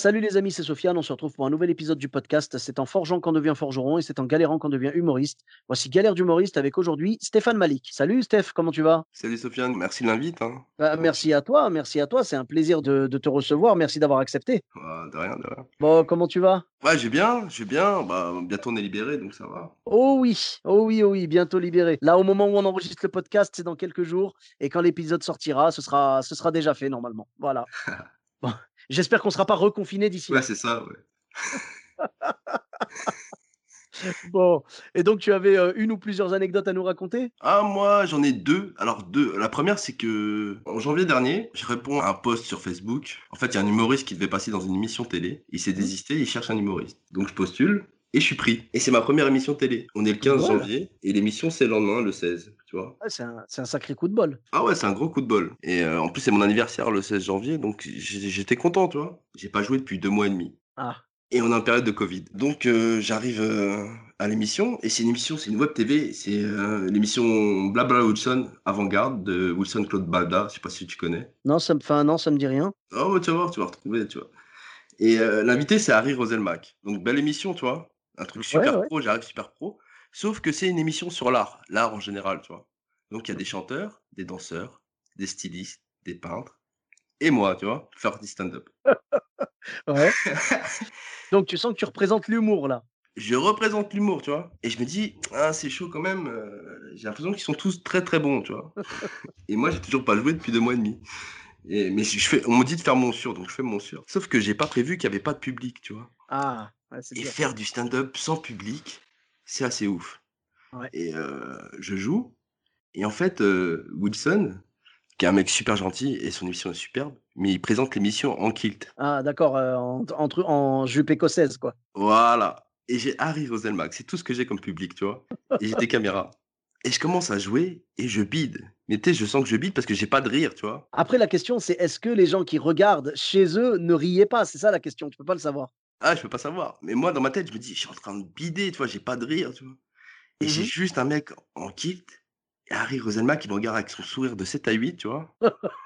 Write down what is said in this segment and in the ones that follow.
Salut les amis, c'est Sofiane. On se retrouve pour un nouvel épisode du podcast. C'est en forgeant qu'on devient forgeron et c'est en galérant qu'on devient humoriste. Voici Galère d'humoriste avec aujourd'hui Stéphane Malik. Salut Steph, comment tu vas? Salut Sofiane, merci de l'invite. Hein. Bah, Merci à toi, merci à toi. C'est un plaisir de, de te recevoir. Merci d'avoir accepté. Ouais, de rien, de rien. Bon, comment tu vas? Ouais, j'ai bien, j'ai bien. Bah, bientôt on est libéré, donc ça va. Oh oui, oh oui, oh oui, bientôt libéré. Là, au moment où on enregistre le podcast, c'est dans quelques jours. Et quand l'épisode sortira, ce sera, ce sera déjà fait normalement. Voilà. Bon, J'espère qu'on ne sera pas reconfiné d'ici. Ouais, c'est ça, ouais. Bon, et donc tu avais euh, une ou plusieurs anecdotes à nous raconter? Ah, moi, j'en ai deux. Alors, deux. La première, c'est que en janvier dernier, je réponds à un post sur Facebook. En fait, il y a un humoriste qui devait passer dans une émission télé. Il s'est désisté, il cherche un humoriste. Donc, je postule et je suis pris. Et c'est ma première émission télé. On est le 15 Voilà. janvier et l'émission, c'est le lendemain, le 16. Tu vois C'est un, un sacré coup de bol. Ah ouais, c'est un gros coup de bol. Et euh, en plus, c'est mon anniversaire le 16 janvier, donc j'étais content, tu vois. J'ai pas joué depuis deux mois et demi. Ah, Et on est en période de Covid. Donc euh, j'arrive euh, à l'émission, et c'est une émission, c'est une web TV, c'est l'émission Blabla Wilson, avant-garde de Wilson Claude Balda, je sais pas si tu connais. non, ça me, enfin, non, ça me dit rien. Oh, tu vas voir, tu vas retrouver, tu vois. Et euh, l'invité, c'est Harry Roselmack. Donc belle émission, tu vois. Un truc super ouais. pro, j'arrive super pro. Sauf que c'est une émission sur l'art, l'art en général, tu vois. Donc il y a des chanteurs, des danseurs, des stylistes, des peintres, et moi, tu vois, faire du stand-up. Ouais. donc tu sens que tu représentes l'humour là. je représente l'humour, tu vois. Et je me dis, ah, c'est chaud quand même. euh, j'ai l'impression qu'ils sont tous très très bons, tu vois. et moi, j'ai toujours pas joué depuis deux mois et demi. Et, mais je fais, on me dit de faire mon sur, donc je fais mon sur. Sauf que j'ai pas prévu qu'il y avait pas de public, tu vois. Ah, ouais, Et faire du stand-up sans public, c'est assez ouf. Ouais. Et euh, je joue. Et en fait, euh, Wilson, qui est un mec super gentil et son émission est superbe, mais il présente l'émission en kilt. Ah, d'accord, euh, en, en jupe écossaise quoi. Voilà. Et j'ai Harry Roselmack, c'est tout ce que j'ai comme public, tu vois. Et j'ai des caméras. Et je commence à jouer et je bide. Mais tu sais, je sens que je bide parce que j'ai pas de rire, tu vois. Après, la question, c'est est-ce que les gens qui regardent chez eux ne riaient pas? C'est ça la question, tu peux pas le savoir. Ah, je peux pas savoir. Mais moi, dans ma tête, je me dis, je suis en train de bider, tu vois, j'ai pas de rire, tu vois. Et j'ai Mhm. juste un mec en kilt, et Harry Roselmack qui me regarde avec son sourire de 7 à 8, tu vois.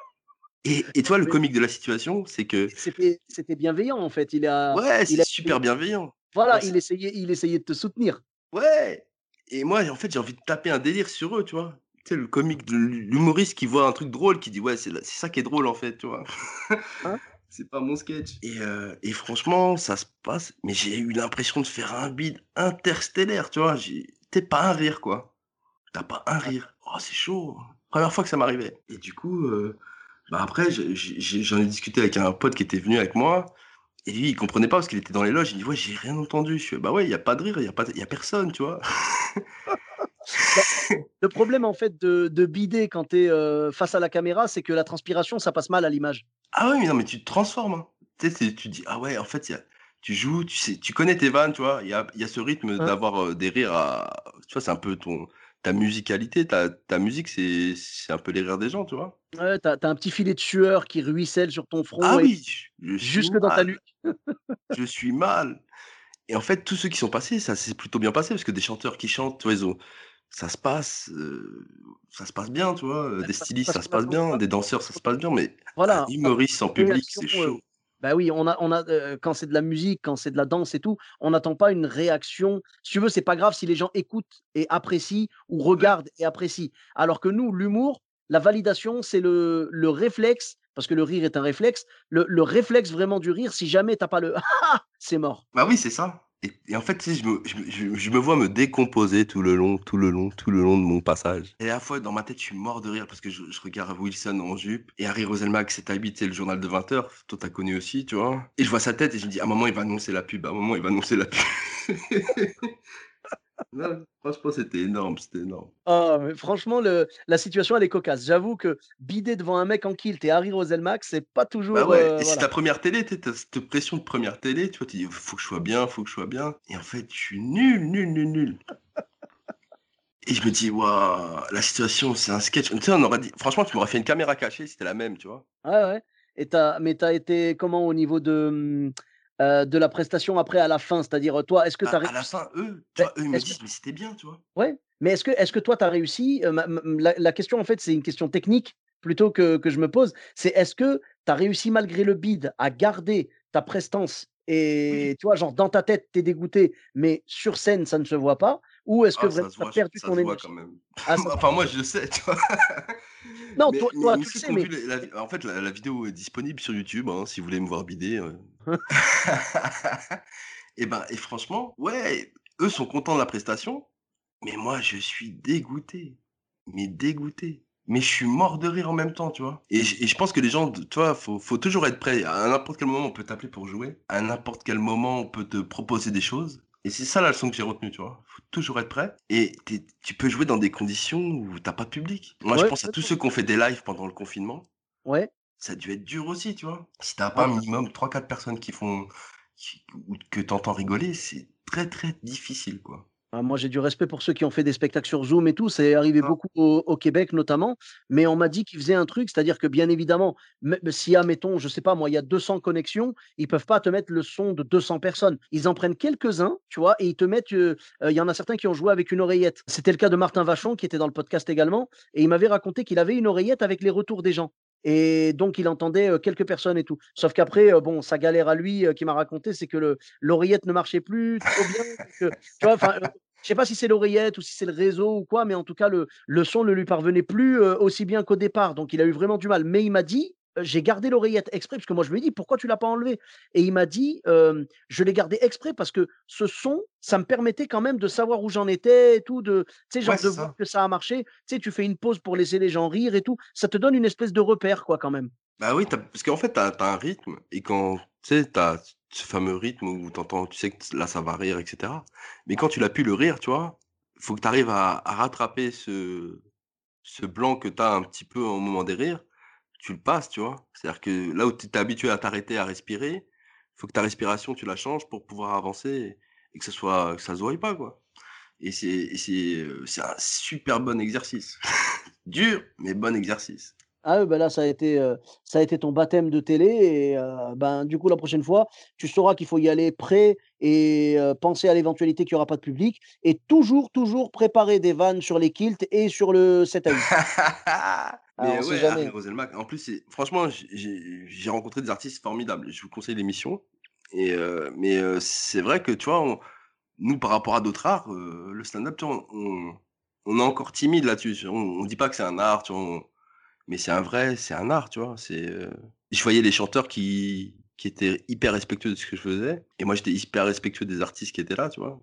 Et, et toi, le Mais- comique de la situation, c'est que, C'était c'était bienveillant en fait. Il a, ouais, il c'est a- super bienveillant. voilà, Ouais, il essayait, il essayait de te soutenir. Ouais. Et moi, en fait, j'ai envie de taper un délire sur eux, tu vois. Tu sais, le comique, de l'humoriste qui voit un truc drôle, qui dit, ouais, c'est la- c'est ça qui est drôle, en fait, tu vois. Hein? C'est pas mon sketch. Et, euh, et franchement, ça se passe, mais j'ai eu l'impression de faire un bide interstellaire, tu vois. T'es pas un rire, quoi. T'as pas un rire. Oh, c'est chaud. Première fois que ça m'arrivait. Et du coup, euh, bah après, j'en ai discuté avec un pote qui était venu avec moi. Et lui, il comprenait pas parce qu'il était dans les loges. Il dit, ouais, j'ai rien entendu. Je fais, bah ouais, il y a pas de rire, il y a a personne, tu vois. Le problème en fait de, de bider quand tu es face à la caméra, c'est que la transpiration, ça passe mal à l'image. Ah ouais, mais non, mais tu te transformes. hein. Tu sais, tu dis, ah ouais, en fait, il y a- tu joues, tu sais, tu connais tes vannes, tu vois. Il y a, il y a ce rythme Hein. d'avoir euh, des rires à. Tu vois, c'est un peu ton, ta musicalité, ta, ta musique, c'est c'est un peu les rires des gens, tu vois. Ouais, tu as, un petit filet de sueur qui ruisselle sur ton front Ah oui, jusque dans ta nuque. je suis mal. Et en fait, tous ceux qui sont passés, ça s'est plutôt bien passé parce que des chanteurs qui chantent, tu vois, ils ont- ça se passe, euh, ça se passe bien, tu vois. Ça Des stylistes, ça se se passe bien. Des danseurs, ça se passe bien. Mais Voilà. un humoriste sans Une public, c'est chaud. Bah oui, on a, on a, euh, quand c'est de la musique, quand c'est de la danse et tout, on n'attend pas une réaction. Si tu veux, c'est pas grave si les gens écoutent et apprécient ou regardent et apprécient. Alors que nous, l'humour, la validation, c'est le, le réflexe, parce que le rire est un réflexe, le, le réflexe vraiment du rire, si jamais t'as pas le ah, c'est mort. Bah oui, c'est ça. Et, en fait, je me, je, je- me vois me décomposer tout le long, tout le long, tout le long de mon passage. Et à la fois, dans ma tête, je suis mort de rire parce que je, je regarde Wilson en jupe et Harry Roselmack, c'est habité le journal de 20h. Toi, t'as connu aussi, tu vois. Et je vois sa tête et je me dis, à un moment, il va annoncer la pub. À un moment, il va annoncer la pub. Non, franchement, c'était énorme, c'était énorme. Ah, mais franchement, le la situation, elle est cocasse. J'avoue que bider devant un mec en kilt et Harry Roselmack, c'est pas Bah toujours, ouais, et c'est ta première télé, tu sais, cette pression de première télé, tu vois, tu dis: «Faut que je sois bien, faut que je sois bien» et en fait, je suis nul, nul, nul, nul. Et je me dis: «Waouh, la situation, c'est un sketch». Tu sais, on aurait dit franchement, tu m'aurais fait une caméra cachée, c'était la même, tu vois? Ouais, ouais et mais tu as été comment au niveau de, heu, de la prestation après à la fin? C'est-à-dire, toi, est-ce que tu À as à la réussi fin, eux, vois, eux, ils me que disent: «Mais c'était bien», tu vois? ouais, mais est-ce que toi, tu as réussi, ma ma la la question, en fait, c'est une question technique plutôt que que je me pose. C'est est-ce que tu as réussi malgré le bide à garder ta prestance Oui. et tu vois, genre dans ta tête, tu es dégoûté, mais sur scène, ça ne se voit pas? Ou est-ce que Ah, vraiment tu as voit, perdu ça ton se voit quand énergie? même. Ah Enfin, moi, je le sais, tu vois? Non, Mais toi mais toi, mais tu sais, mais la en fait, la la vidéo est disponible sur YouTube, hein, si vous voulez me voir bider, et ben et franchement, ouais, eux sont contents de la prestation, mais moi, je suis dégoûté, mais dégoûté. Mais je suis mort de rire en même temps, tu vois? Et je et je pense que les gens tu vois, faut faut toujours être prêt. À n'importe quel moment, on peut t'appeler pour jouer. À n'importe quel moment, on peut te proposer des choses et c'est ça la leçon que j'ai retenue, tu vois? Faut toujours être prêt et tu peux jouer dans des conditions où tu as pas de public. Moi, je pense à tous ceux qui ont fait des lives pendant le confinement. Ouais. Ça a dû être dur aussi, tu vois? Si tu as Ah pas un minimum 3-4 personnes qui font qui ou que tu entends rigoler, c'est très, très difficile, quoi. Ah, moi, j'ai du respect pour ceux qui ont fait des spectacles sur Zoom et tout, c'est arrivé Ça. beaucoup au au Québec notamment, mais on m'a dit qu'ils faisaient un truc, c'est-à-dire que bien évidemment, mê s'il y a mettons, je sais pas moi, il y a 200 connexions, ils peuvent pas te mettre le son de 200 personnes. Ils en prennent quelques-uns, tu vois? Et ils te mettent, heu heu, il y en a certains qui ont joué avec une oreillette. C'était le cas de Martin Vachon qui était dans le podcast également et il m'avait raconté qu'il avait une oreillette avec les retours des gens et donc il entendait, quelques personnes et tout. Sauf qu'après, bon, sa galère à lui, qu'il m'a raconté, c'est que le l'oreillette ne marchait plus trop bien, donc heu, tu vois? Enfin, je sais pas si c'est l'oreillette ou si c'est le réseau ou quoi, mais en tout cas le le son ne lui parvenait plus, aussi bien qu'au départ, donc il a eu vraiment du mal. Mais il m'a dit: «Heu, j'ai gardé l'oreillette exprès» parce que moi je lui ai dit: «Pourquoi tu l'as pas enlevée?» et il m'a dit, «Je l'ai gardé exprès parce que ce son, ça me permettait quand même de savoir où j'en étais et tout, de sais, Ouais, genre de voir que ça a marché». Tu sais, tu fais une pause pour laisser les gens rire et tout, ça te donne une espèce de repère quoi quand même. Bah oui, parce qu'en fait, tu as un rythme et quand tu sais, tu as ce fameux rythme où tu entends, tu sais que là, ça va rire et cetera. Mais quand tu l'as plus le rire, tu vois, faut que tu arrives à à rattraper ce ce blanc que tu as un petit peu au moment des rires, tu le passes, tu vois? C'est-à-dire que là où tu étais habitué à t'arrêter à respirer, faut que ta respiration, tu la changes pour pouvoir avancer et que ça soit que ça se voie pas, quoi. Et c'est c'est un super bon exercice. Dur, mais bon exercice. Ah bah, là, ça a été, heu, ça a été ton baptême de télé et heu, ben, du coup, la prochaine fois, tu sauras qu'il faut y aller prêt et penser à l'éventualité qu'il y aura pas de public et toujours, toujours préparer des vannes sur les kilts et sur le 7 à 8. Ah, Mais on sait ouais, Harry jamais. Roselmack, en plus, franchement, j'ai rencontré des artistes formidables. Je vous conseille l'émission et heu, mais heu, c'est vrai que, tu vois, on nous, par rapport à d'autres arts, heu, le stand-up, tu vois, on on est encore timide là-dessus? On on dit pas que c'est un art, tu vois? Mais c'est un vrai c'est un art, tu vois? C'est, je voyais les chanteurs qui qui étaient hyper respectueux de ce que je faisais et moi, j'étais hyper respectueux des artistes qui étaient là, tu vois?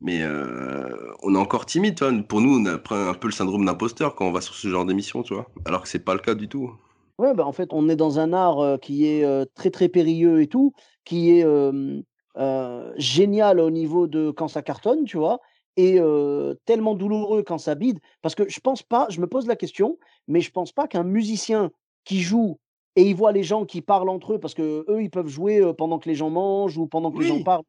Mais heu, on est encore timide, tu vois? Pour nous, on a un peu le syndrome d'imposteur quand on va sur ce genre d'émission, tu vois? Alors que c'est pas le cas du tout. Ouais, bah, en fait, on est dans un art, heu, qui est, heu, très, très périlleux et tout, qui est, génial au niveau de quand ça cartonne, tu vois? Et tellement douloureux quand ça bide. Parce que je pense pas je me pose la question, mais je pense pas qu'un musicien qui joue et il voit les gens qui parlent entre eux parce qu'eux, ils peuvent jouer, pendant que les gens mangent ou pendant que les gens parlent?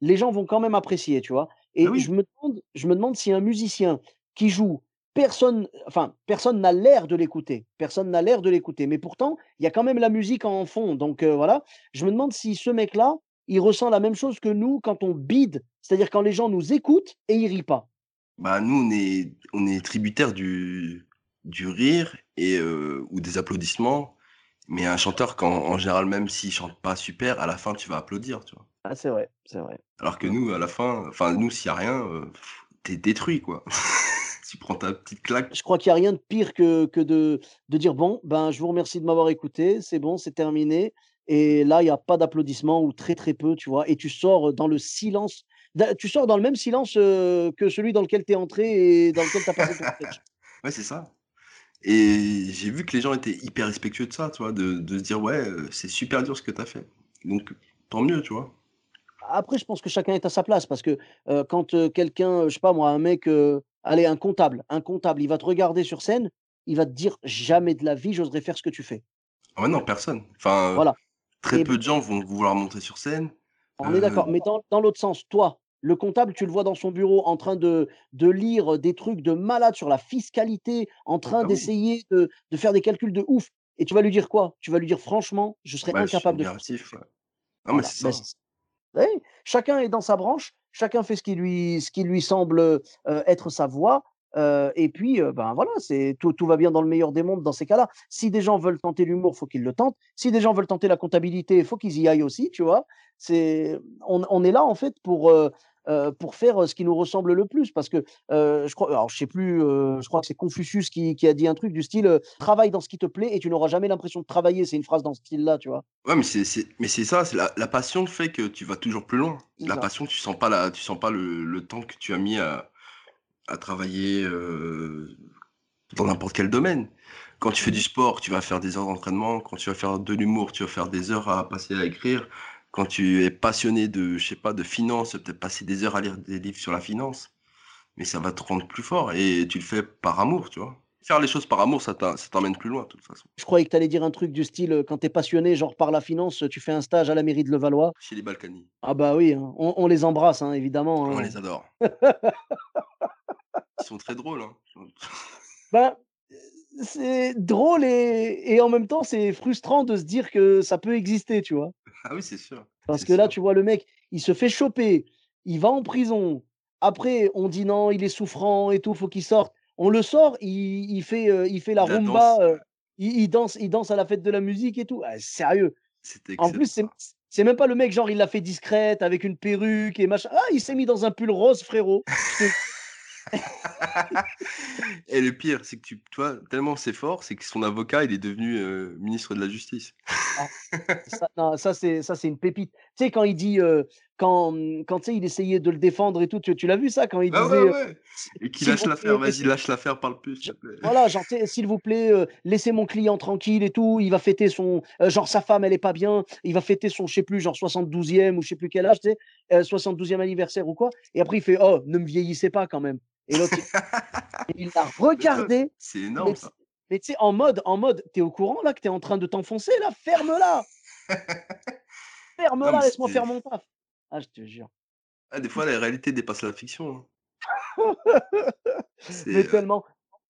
Les gens vont quand même apprécier, tu vois? Bah, Et oui. je me demande je me demande si un musicien qui joue Personne enfin, personne n'a l'air de l'écouter. Personne n'a l'air de l'écouter, mais pourtant, il y a quand même la musique en fond, donc voilà. Je me demande si ce mec-là, il ressent la même chose que nous quand on bide, c'est-à-dire quand les gens nous écoutent et ils rient pas. Bah, nous, on est on est tributaire du du rire et ou des applaudissements, mais un chanteur quand en général, même s'il chante pas super, à la fin, tu vas applaudir, tu vois? Ah, c'est vrai, c'est vrai. Alors que nous, à la fin, enfin, nous, s'il y a rien, heu, tu es détruit, quoi. Tu prends ta petite claque. Je crois qu'il y a rien de pire que que de de dire: «Bon, ben, je vous remercie de m'avoir écouté, c'est bon, c'est terminé» et là, il y a pas d'applaudissements ou très, très peu, tu vois? Et tu sors, dans le silence, tu sors dans le même silence, heu, que celui dans lequel tu es entré et dans lequel tu as passé ton sketch. Ouais, c'est ça. Et j'ai vu que les gens étaient hyper respectueux de ça, tu vois? De de se dire: «Ouais, heu, c'est super dur ce que tu as fait». Donc tant mieux, tu vois? Après, je pense que chacun est à sa place parce que, heu, quand, heu, quelqu'un, je sais pas moi, un mec, allez, un comptable un comptable, il va te regarder sur scène, il va te dire: «Jamais de la vie, j'oserais faire ce que tu fais». Ah ouais, non, personne. Enfin, Voilà très et peu de gens vont vouloir monter sur scène. On est d'accord, mais dans dans l'autre sens, toi, le comptable, tu le vois dans son bureau en train de de lire, des trucs de malade sur la fiscalité, en train ah oui, d'essayer de de faire des calculs de ouf et tu vas lui dire quoi? Tu vas lui dire: «Franchement, je serais bah, je incapable de faire fais». ouais. Non, mais c'est ça. oui, chacun est dans sa branche, chacun fait ce qui lui ce qui lui semble, heu être sa voie, heu et puis, heu, ben, voilà, c'est tout tout va bien dans le meilleur des mondes dans ces cas-là. Si des gens veulent tenter l'humour, faut qu'ils le tentent. Si des gens veulent tenter la comptabilité, il faut qu'ils y aillent aussi, tu vois? C'est on on est là, en fait, pour, heu, pour faire, heu, ce qui nous ressemble le plus parce que, heu, je crois alors je sais plus, je crois que c'est Confucius qui qui a dit un truc du style, «Travaille dans ce qui te plaît et tu n'auras jamais l'impression de travailler». C'est une phrase dans ce style-là, tu vois? Ouais, mais c'est mais c'est ça, c'est la la passion fait que tu vas toujours plus loin. La ça. passion, tu sens pas la tu sens pas le le temps que tu as mis à à travailler, dans n'importe quel domaine. Quand tu fais du sport, tu vas faire des heures d'entraînement. Quand tu vas faire de l'humour, tu vas faire des heures à passer à écrire. Quand tu es passionné de, je sais pas, de finance, peut-être passer des heures à lire des livres sur la finance. Mais ça va te rendre plus fort et tu le fais par amour, tu vois? Faire les choses par amour, ça t'emmène plus loin de toute façon. Je croyais que tu allais dire un truc du style, heu, quand tu es passionné, genre par la finance, tu fais un stage à la mairie de Levallois. Chez les Balkany, Ah bah oui, hein, on on les embrasse, hein, évidemment, on hein. les adore. Ils sont très drôles. Ben, c'est drôle et et en même temps, c'est frustrant de se dire que ça peut exister, tu vois? Ah oui, c'est sûr, Parce que là, tu vois, le mec, il se fait choper, il va en prison. Après, on dit: «Non, il est souffrant et tout, faut qu'il sorte». On le sort, il il fait, heu, il fait la rumba, ouais, il il danse il danse à la fête de la musique et tout. Ah sérieux? En plus, c'est même pas le mec, genre, il l'a fait discrète avec une perruque et machin. Ah, il s'est mis dans un pull rose, frérot. Et le pire, c'est que tu vois, tellement c'est fort, c'est que son avocat, il est devenu, ministre de la justice. ah, ça non, ça c'est ça c'est une pépite. Tu sais, quand il dit, quand, mmh, quand il essayait de le défendre et tout, tu tu l'as vu ça? Quand il Ouais, ouais, disait, ouais «Si et qui s'il lâche l'affaire: «Vas-y, laissez» lâche l'affaire, plus, s'il te plaît». voilà, genre, «S'il vous plaît, heu, laissez mon client tranquille et tout, il va fêter son» heu, genre sa femme, elle est pas bien, il va fêter son, je sais plus, genre 72e ou je sais plus quel âge, tu sais, heu, 72e anniversaire ou quoi et après il fait: «Oh, ne me vieillissez pas quand même» et l'autre il l'a Mais ouais, regardé c'est Mais énorme tu ça. mais tu sais, en mode en mode: «Tu es au courant là que tu es en train de t'enfoncer là? Ferme-la! Mais Ferme-la, laisse-moi faire mon taf!» Ah, je te jure. ah, des fois, la réalité dépasse la fiction, hein. Mais C'est, heu tellement.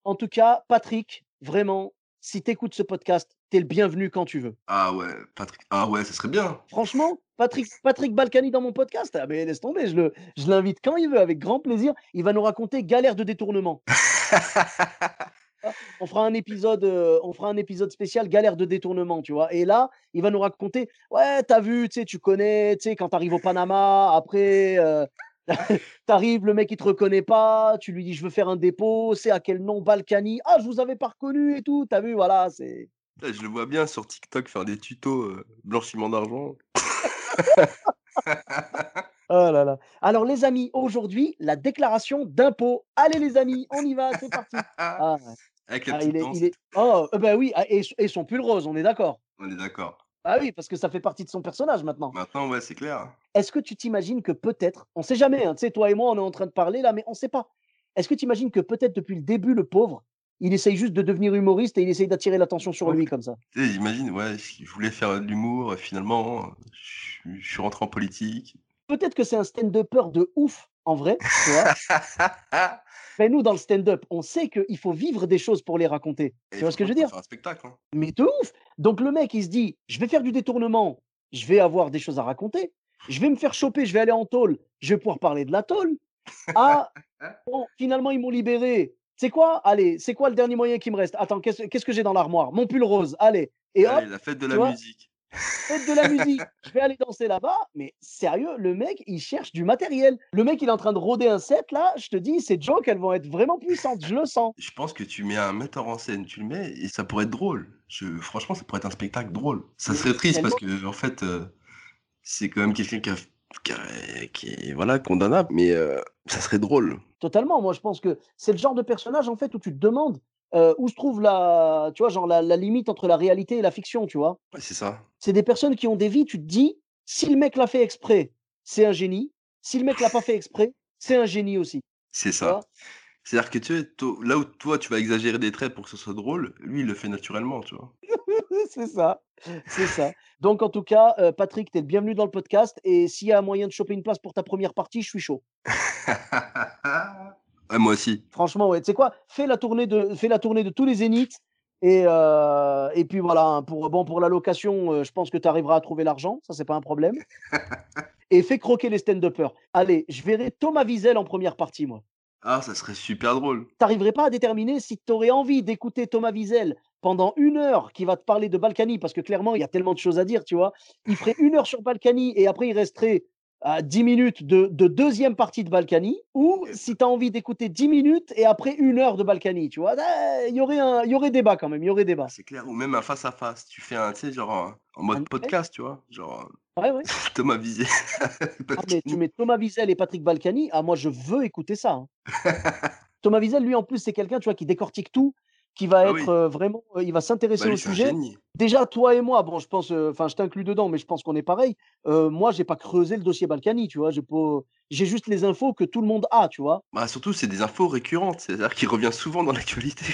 En tout cas, Patrick, vraiment, si tu écoutes ce podcast, tu es le bienvenu quand tu veux. ah ouais, Patrick ah ouais, ça serait bien. Franchement, Patrick Patrick Balkany dans mon podcast, ah mais laisse tomber, je le je l'invite quand il veut, avec grand plaisir. Il va nous raconter galère de détournement. Ah, on fera un épisode, heu, on fera un épisode spécial galère de détournement, tu vois? Et là, il va nous raconter: «Ouais, tu as vu, tu sais, tu connais, tu sais, quand tu arrives au Panama, après, heu, tu arrives, le mec il te reconnaît pas, tu lui dis: "Je veux faire un dépôt", c'est à quel nom? Balkany? Ah, je vous avais pas reconnu et tout». Tu as vu? Voilà, c'est je le vois bien sur TikTok faire des tutos, heu, blanchiment d'argent. oh là là. Alors les amis, aujourd'hui, la déclaration d'impôt. Allez les amis, on y va, c'est parti. Ah. Avec la Ah, il petite est danse il et est tout. oh, heu, bah, oui, ah et et son pull rose, on est d'accord? On est d'accord. Ah oui, parce que ça fait partie de son personnage maintenant. Maintenant, ouais, c'est clair. Est-ce que tu t'imagines que peut-être, on sait jamais, hein, tu sais, toi et moi, on est en train de parler là, mais on sait pas. Est-ce que tu imagines que peut-être depuis le début, le pauvre, il essaye juste de devenir humoriste et il essaye d'attirer l'attention sur Ouais. lui comme ça? Tu sais, imagine, ouais, je voulais faire de l'humour, finalement, je suis je suis rentré en politique. Peut-être que c'est un stand-upper de ouf en vrai, tu vois? Mais nous, dans le stand-up, on sait qu'il faut vivre des choses pour les raconter. Et Tu vois ce que je veux dire? un spectacle, hein. Mais de ouf! Donc le mec, il se dit: «Je vais faire du détournement, je vais avoir des choses à raconter. Je vais me faire choper, je vais aller en tôle, je vais pouvoir parler de la tôle. Ah, Bon, finalement, ils m'ont libéré. C'est quoi? Allez, c'est quoi le dernier moyen qui me reste? Attends, qu'est-ce que j'ai dans l'armoire? Mon pull rose, allez et Allez, hop, la fête de la vois? musique. Faites de la musique, je vais aller danser là-bas. Mais sérieux, le mec, il cherche du matériel. Le mec, il est en train de roder un set là, je te dis, ces jokes, elles vont être vraiment puissantes, je le sens. Je pense que tu mets un metteur en scène, tu le mets et ça pourrait être drôle. Je franchement, ça pourrait être un spectacle drôle. Ça serait triste parce que en fait, heu, c'est quand même quelqu'un qui a qui est, voilà, condamnable, mais heu, ça serait drôle. totalement, moi je pense que c'est le genre de personnage en fait où tu te demandes, où se trouve la tu vois, genre la la limite entre la réalité et la fiction, tu vois? Ouais, c'est ça. C'est des personnes qui ont des vies, tu te dis: «Si le mec l'a fait exprès, c'est un génie. Si le mec l'a pas fait exprès, c'est un génie aussi. C'est ça. C'est-à-dire que tu sais, là où toi tu vas exagérer des traits pour que ce soit drôle, lui il le fait naturellement, tu vois? C'est ça, c'est ça. Donc en tout cas, euh, Patrick, tu es le bienvenu dans le podcast. Et s'il y a moyen de choper une place pour ta première partie, je suis chaud. Ouais, moi aussi. Franchement, ouais. Tu sais quoi Fais la tournée de, fais la tournée de tous les zéniths. Et, euh, et puis voilà, hein, pour, bon, pour la location, euh, je pense que tu arriveras à trouver l'argent. Ça, c'est pas un problème. Et fais croquer les stand-uppers. Allez, je verrai Thomas Wiesel en première partie, moi. Ah, ça serait super drôle. T'arriverais pas à déterminer si tu aurais envie d'écouter Thomas Wiesel pendant une heure qui va te parler de Balkany, parce que clairement, il y a tellement de choses à dire, tu vois. Il ferait une heure sur Balkany et après, il resterait à 10 minutes de, de deuxième partie de Balkany, ou si tu as envie d'écouter 10 minutes et après une heure de Balkany, tu vois. Eh, Il y aurait un, il y aurait débat quand même, il y aurait débat. C'est clair. Ou même un face à face. Tu fais un, tu sais, genre en, mode Un- podcast, tu vois. Genre Ouais, ouais. Thomas Visé. Ah, mais tu mets Thomas Wiesel et Patrick Balkany, ah, moi, je veux écouter ça. hein. Thomas Wiesel, lui, en plus, c'est quelqu'un, tu vois, qui décortique tout, qui va Ah être oui. euh, vraiment, euh, il va s'intéresser Bah, au sujet. Déjà, toi et moi, bon, je pense, euh, enfin, je t'inclus dedans, mais je pense qu'on est pareil. Moi, j'ai pas creusé le dossier Balkany, tu vois. J'ai pas, j'ai juste les infos que tout le monde a, tu vois. Bah, surtout, c'est des infos récurrentes. C'est-à-dire qu'il revient souvent dans l'actualité.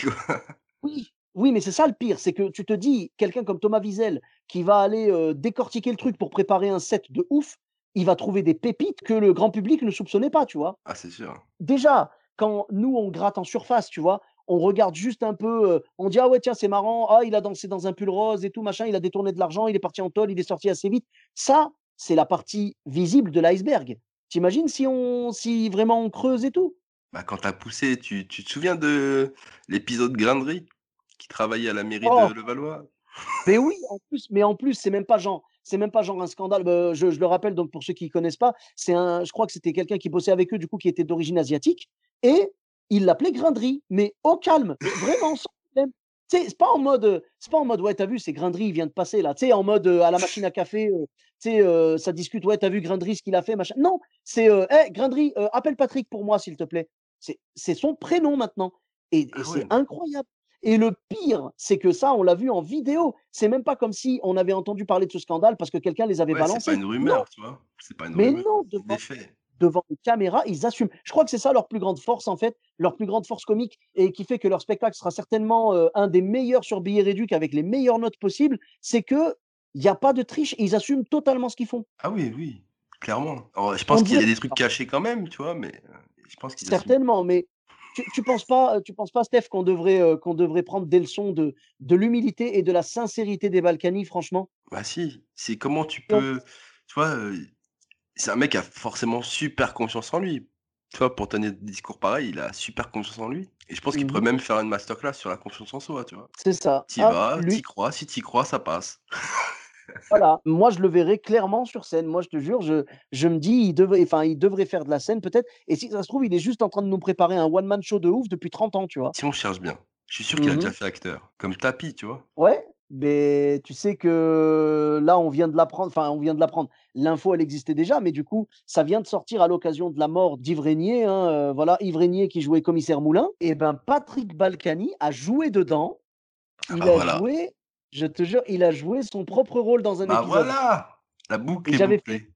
Oui, oui, mais c'est ça le pire, c'est que tu te dis, quelqu'un comme Thomas Wiesel qui va aller décortiquer le truc pour préparer un set de ouf, il va trouver des pépites que le grand public ne soupçonnait pas, tu vois. Ah, c'est sûr. Déjà, quand nous on gratte en surface, tu vois, on regarde juste un peu, euh, on dit ah ouais tiens c'est marrant, ah il a dansé dans un pull rose et tout machin, il a détourné de l'argent, il est parti en tôle, il est sorti assez vite. Ça, c'est la partie visible de l'iceberg. T'imagines si on, si vraiment on creuse et tout? Bah, quand t'as poussé, tu, tu te souviens de l'épisode Grainerie qui travaillait à la mairie Oh de Levallois? Mais oui, en plus, mais en plus, c'est même pas genre, c'est même pas genre un scandale. Bah, je, je le rappelle donc pour ceux qui connaissent pas, c'est un, je crois que c'était quelqu'un qui bossait avec eux du coup qui était d'origine asiatique et il l'appelait Grinderie, mais au calme, vraiment sans problème. C'est pas en mode, euh, c'est pas en mode ouais t'as vu c'est Grinderie il vient de passer là, tu en mode euh, à la machine à café, euh, tu euh, ça discute ouais t'as vu Grinderie ce qu'il a fait machin. Non, c'est hey, Grinderie euh, appelle Patrick pour moi s'il te plaît. C'est son prénom maintenant et, et Ah c'est incroyable. Et le pire, c'est que ça, on l'a vu en vidéo. C'est même pas comme si on avait entendu parler de ce scandale parce que quelqu'un les avait Ouais, c'est balancés. pas une Non, rumeur, tu vois. C'est pas une mais rumeur. non, devant. Devant les caméras, ils assument. Je crois que c'est ça leur plus grande force, en fait, leur plus grande force comique, et qui fait que leur spectacle sera certainement euh, un des meilleurs sur billet réduit avec les meilleures notes possibles. C'est que il n'y a pas de triche et ils assument totalement ce qu'ils font. Ah oui, oui, clairement. Alors, je pense qu'il y a des trucs cachés quand même, tu vois, mais euh, je pense qu'ils assument. certainement, mais tu, tu penses pas, tu penses pas, Steph, qu'on devrait, euh, qu'on devrait prendre des leçons de, de l'humilité et de la sincérité des Balkany, franchement? Bah si, c'est comment tu peux, tu vois, euh, c'est un mec qui a forcément super confiance en lui. Tu vois, pour tenir des discours pareils, il a super confiance en lui. Et je pense qu'il pourrait Mhm. même faire une masterclass sur la confiance en soi, tu vois. C'est ça. T'y Ah, vas, lui, t'y crois, si t'y crois, ça passe. Voilà, moi je le verrais clairement sur scène. Moi je te jure, je, je me dis, il devrait, enfin, il devrait faire de la scène peut-être. Et si ça se trouve, il est juste en train de nous préparer un one-man show de ouf depuis 30 ans, tu vois. Si on cherche bien, je suis sûr qu'il a déjà Mhm. fait acteur, comme Tapi, tu vois. Ouais, mais tu sais que là, on vient de l'apprendre, enfin, on vient de l'apprendre. L'info, elle existait déjà, mais du coup, ça vient de sortir à l'occasion de la mort d'Yves Régnier. hein, euh, voilà, Yves Régnier qui jouait commissaire Moulin. Et ben, Patrick Balkany a joué dedans. Ah Il bah a voilà, joué, je te jure, il a joué son propre rôle dans un bah épisode. voilà, la boucle est j'avais fait, bouclée.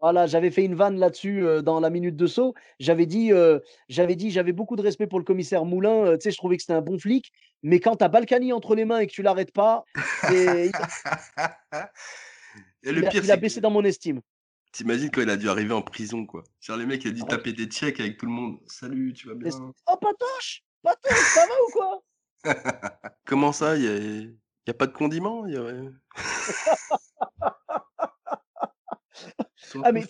Voilà, j'avais fait une vanne là-dessus euh, dans la minute de saut. J'avais dit, euh, j'avais dit, j'avais beaucoup de respect pour le commissaire Moulin. euh, tu sais, je trouvais que c'était un bon flic. Mais quand t'as Balkany entre les mains et que tu l'arrêtes pas, il, a, Et le il a- pire, il a c'est que baissé dans mon estime. t'imagines quand il a dû arriver en prison, quoi. Genre les mecs, il a dû Ah taper des tchèques avec tout le monde. Salut, tu vas bien? Oh Patoche, Patoche, ça va ou quoi? Comment ça, il y a, y a pas de condiments? Il y aurait... Ah mais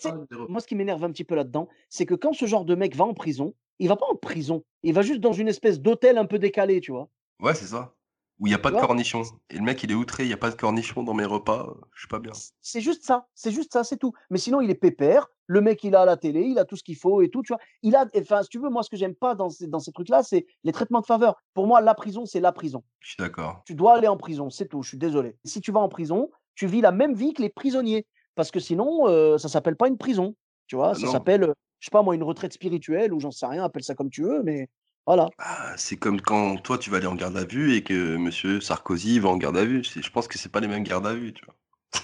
moi ce qui m'énerve un petit peu là-dedans, c'est que quand ce genre de mec va en prison, il va pas en prison, il va juste dans une espèce d'hôtel un peu décalé, tu vois? Ouais, c'est ça. Où il n'y a pas de cornichons. Et le mec, il est outré, il n'y a pas de cornichons dans mes repas. euh, Je suis pas bien. C'est juste ça, c'est juste ça, c'est tout. Mais sinon, il est pépère. Le mec, il a la télé, il a tout ce qu'il faut et tout, tu vois? Il a, enfin, si tu veux, moi, ce que j'aime pas dans ces, dans ces trucs-là, c'est les traitements de faveur. Pour moi, la prison, c'est la prison. Je suis d'accord. Tu dois aller en prison, c'est tout. Je suis désolé. Si tu vas en prison, tu vis la même vie que les prisonniers, parce que sinon, euh, ça s'appelle pas une prison, tu vois? Ah Ça s'appelle, je sais pas moi, une retraite spirituelle ou j'en sais rien. Appelle ça comme tu veux, mais voilà. Ah, c'est comme quand toi, tu vas aller en garde à vue et que monsieur Sarkozy va en garde à vue. Je pense que c'est pas les mêmes gardes à vue, tu vois?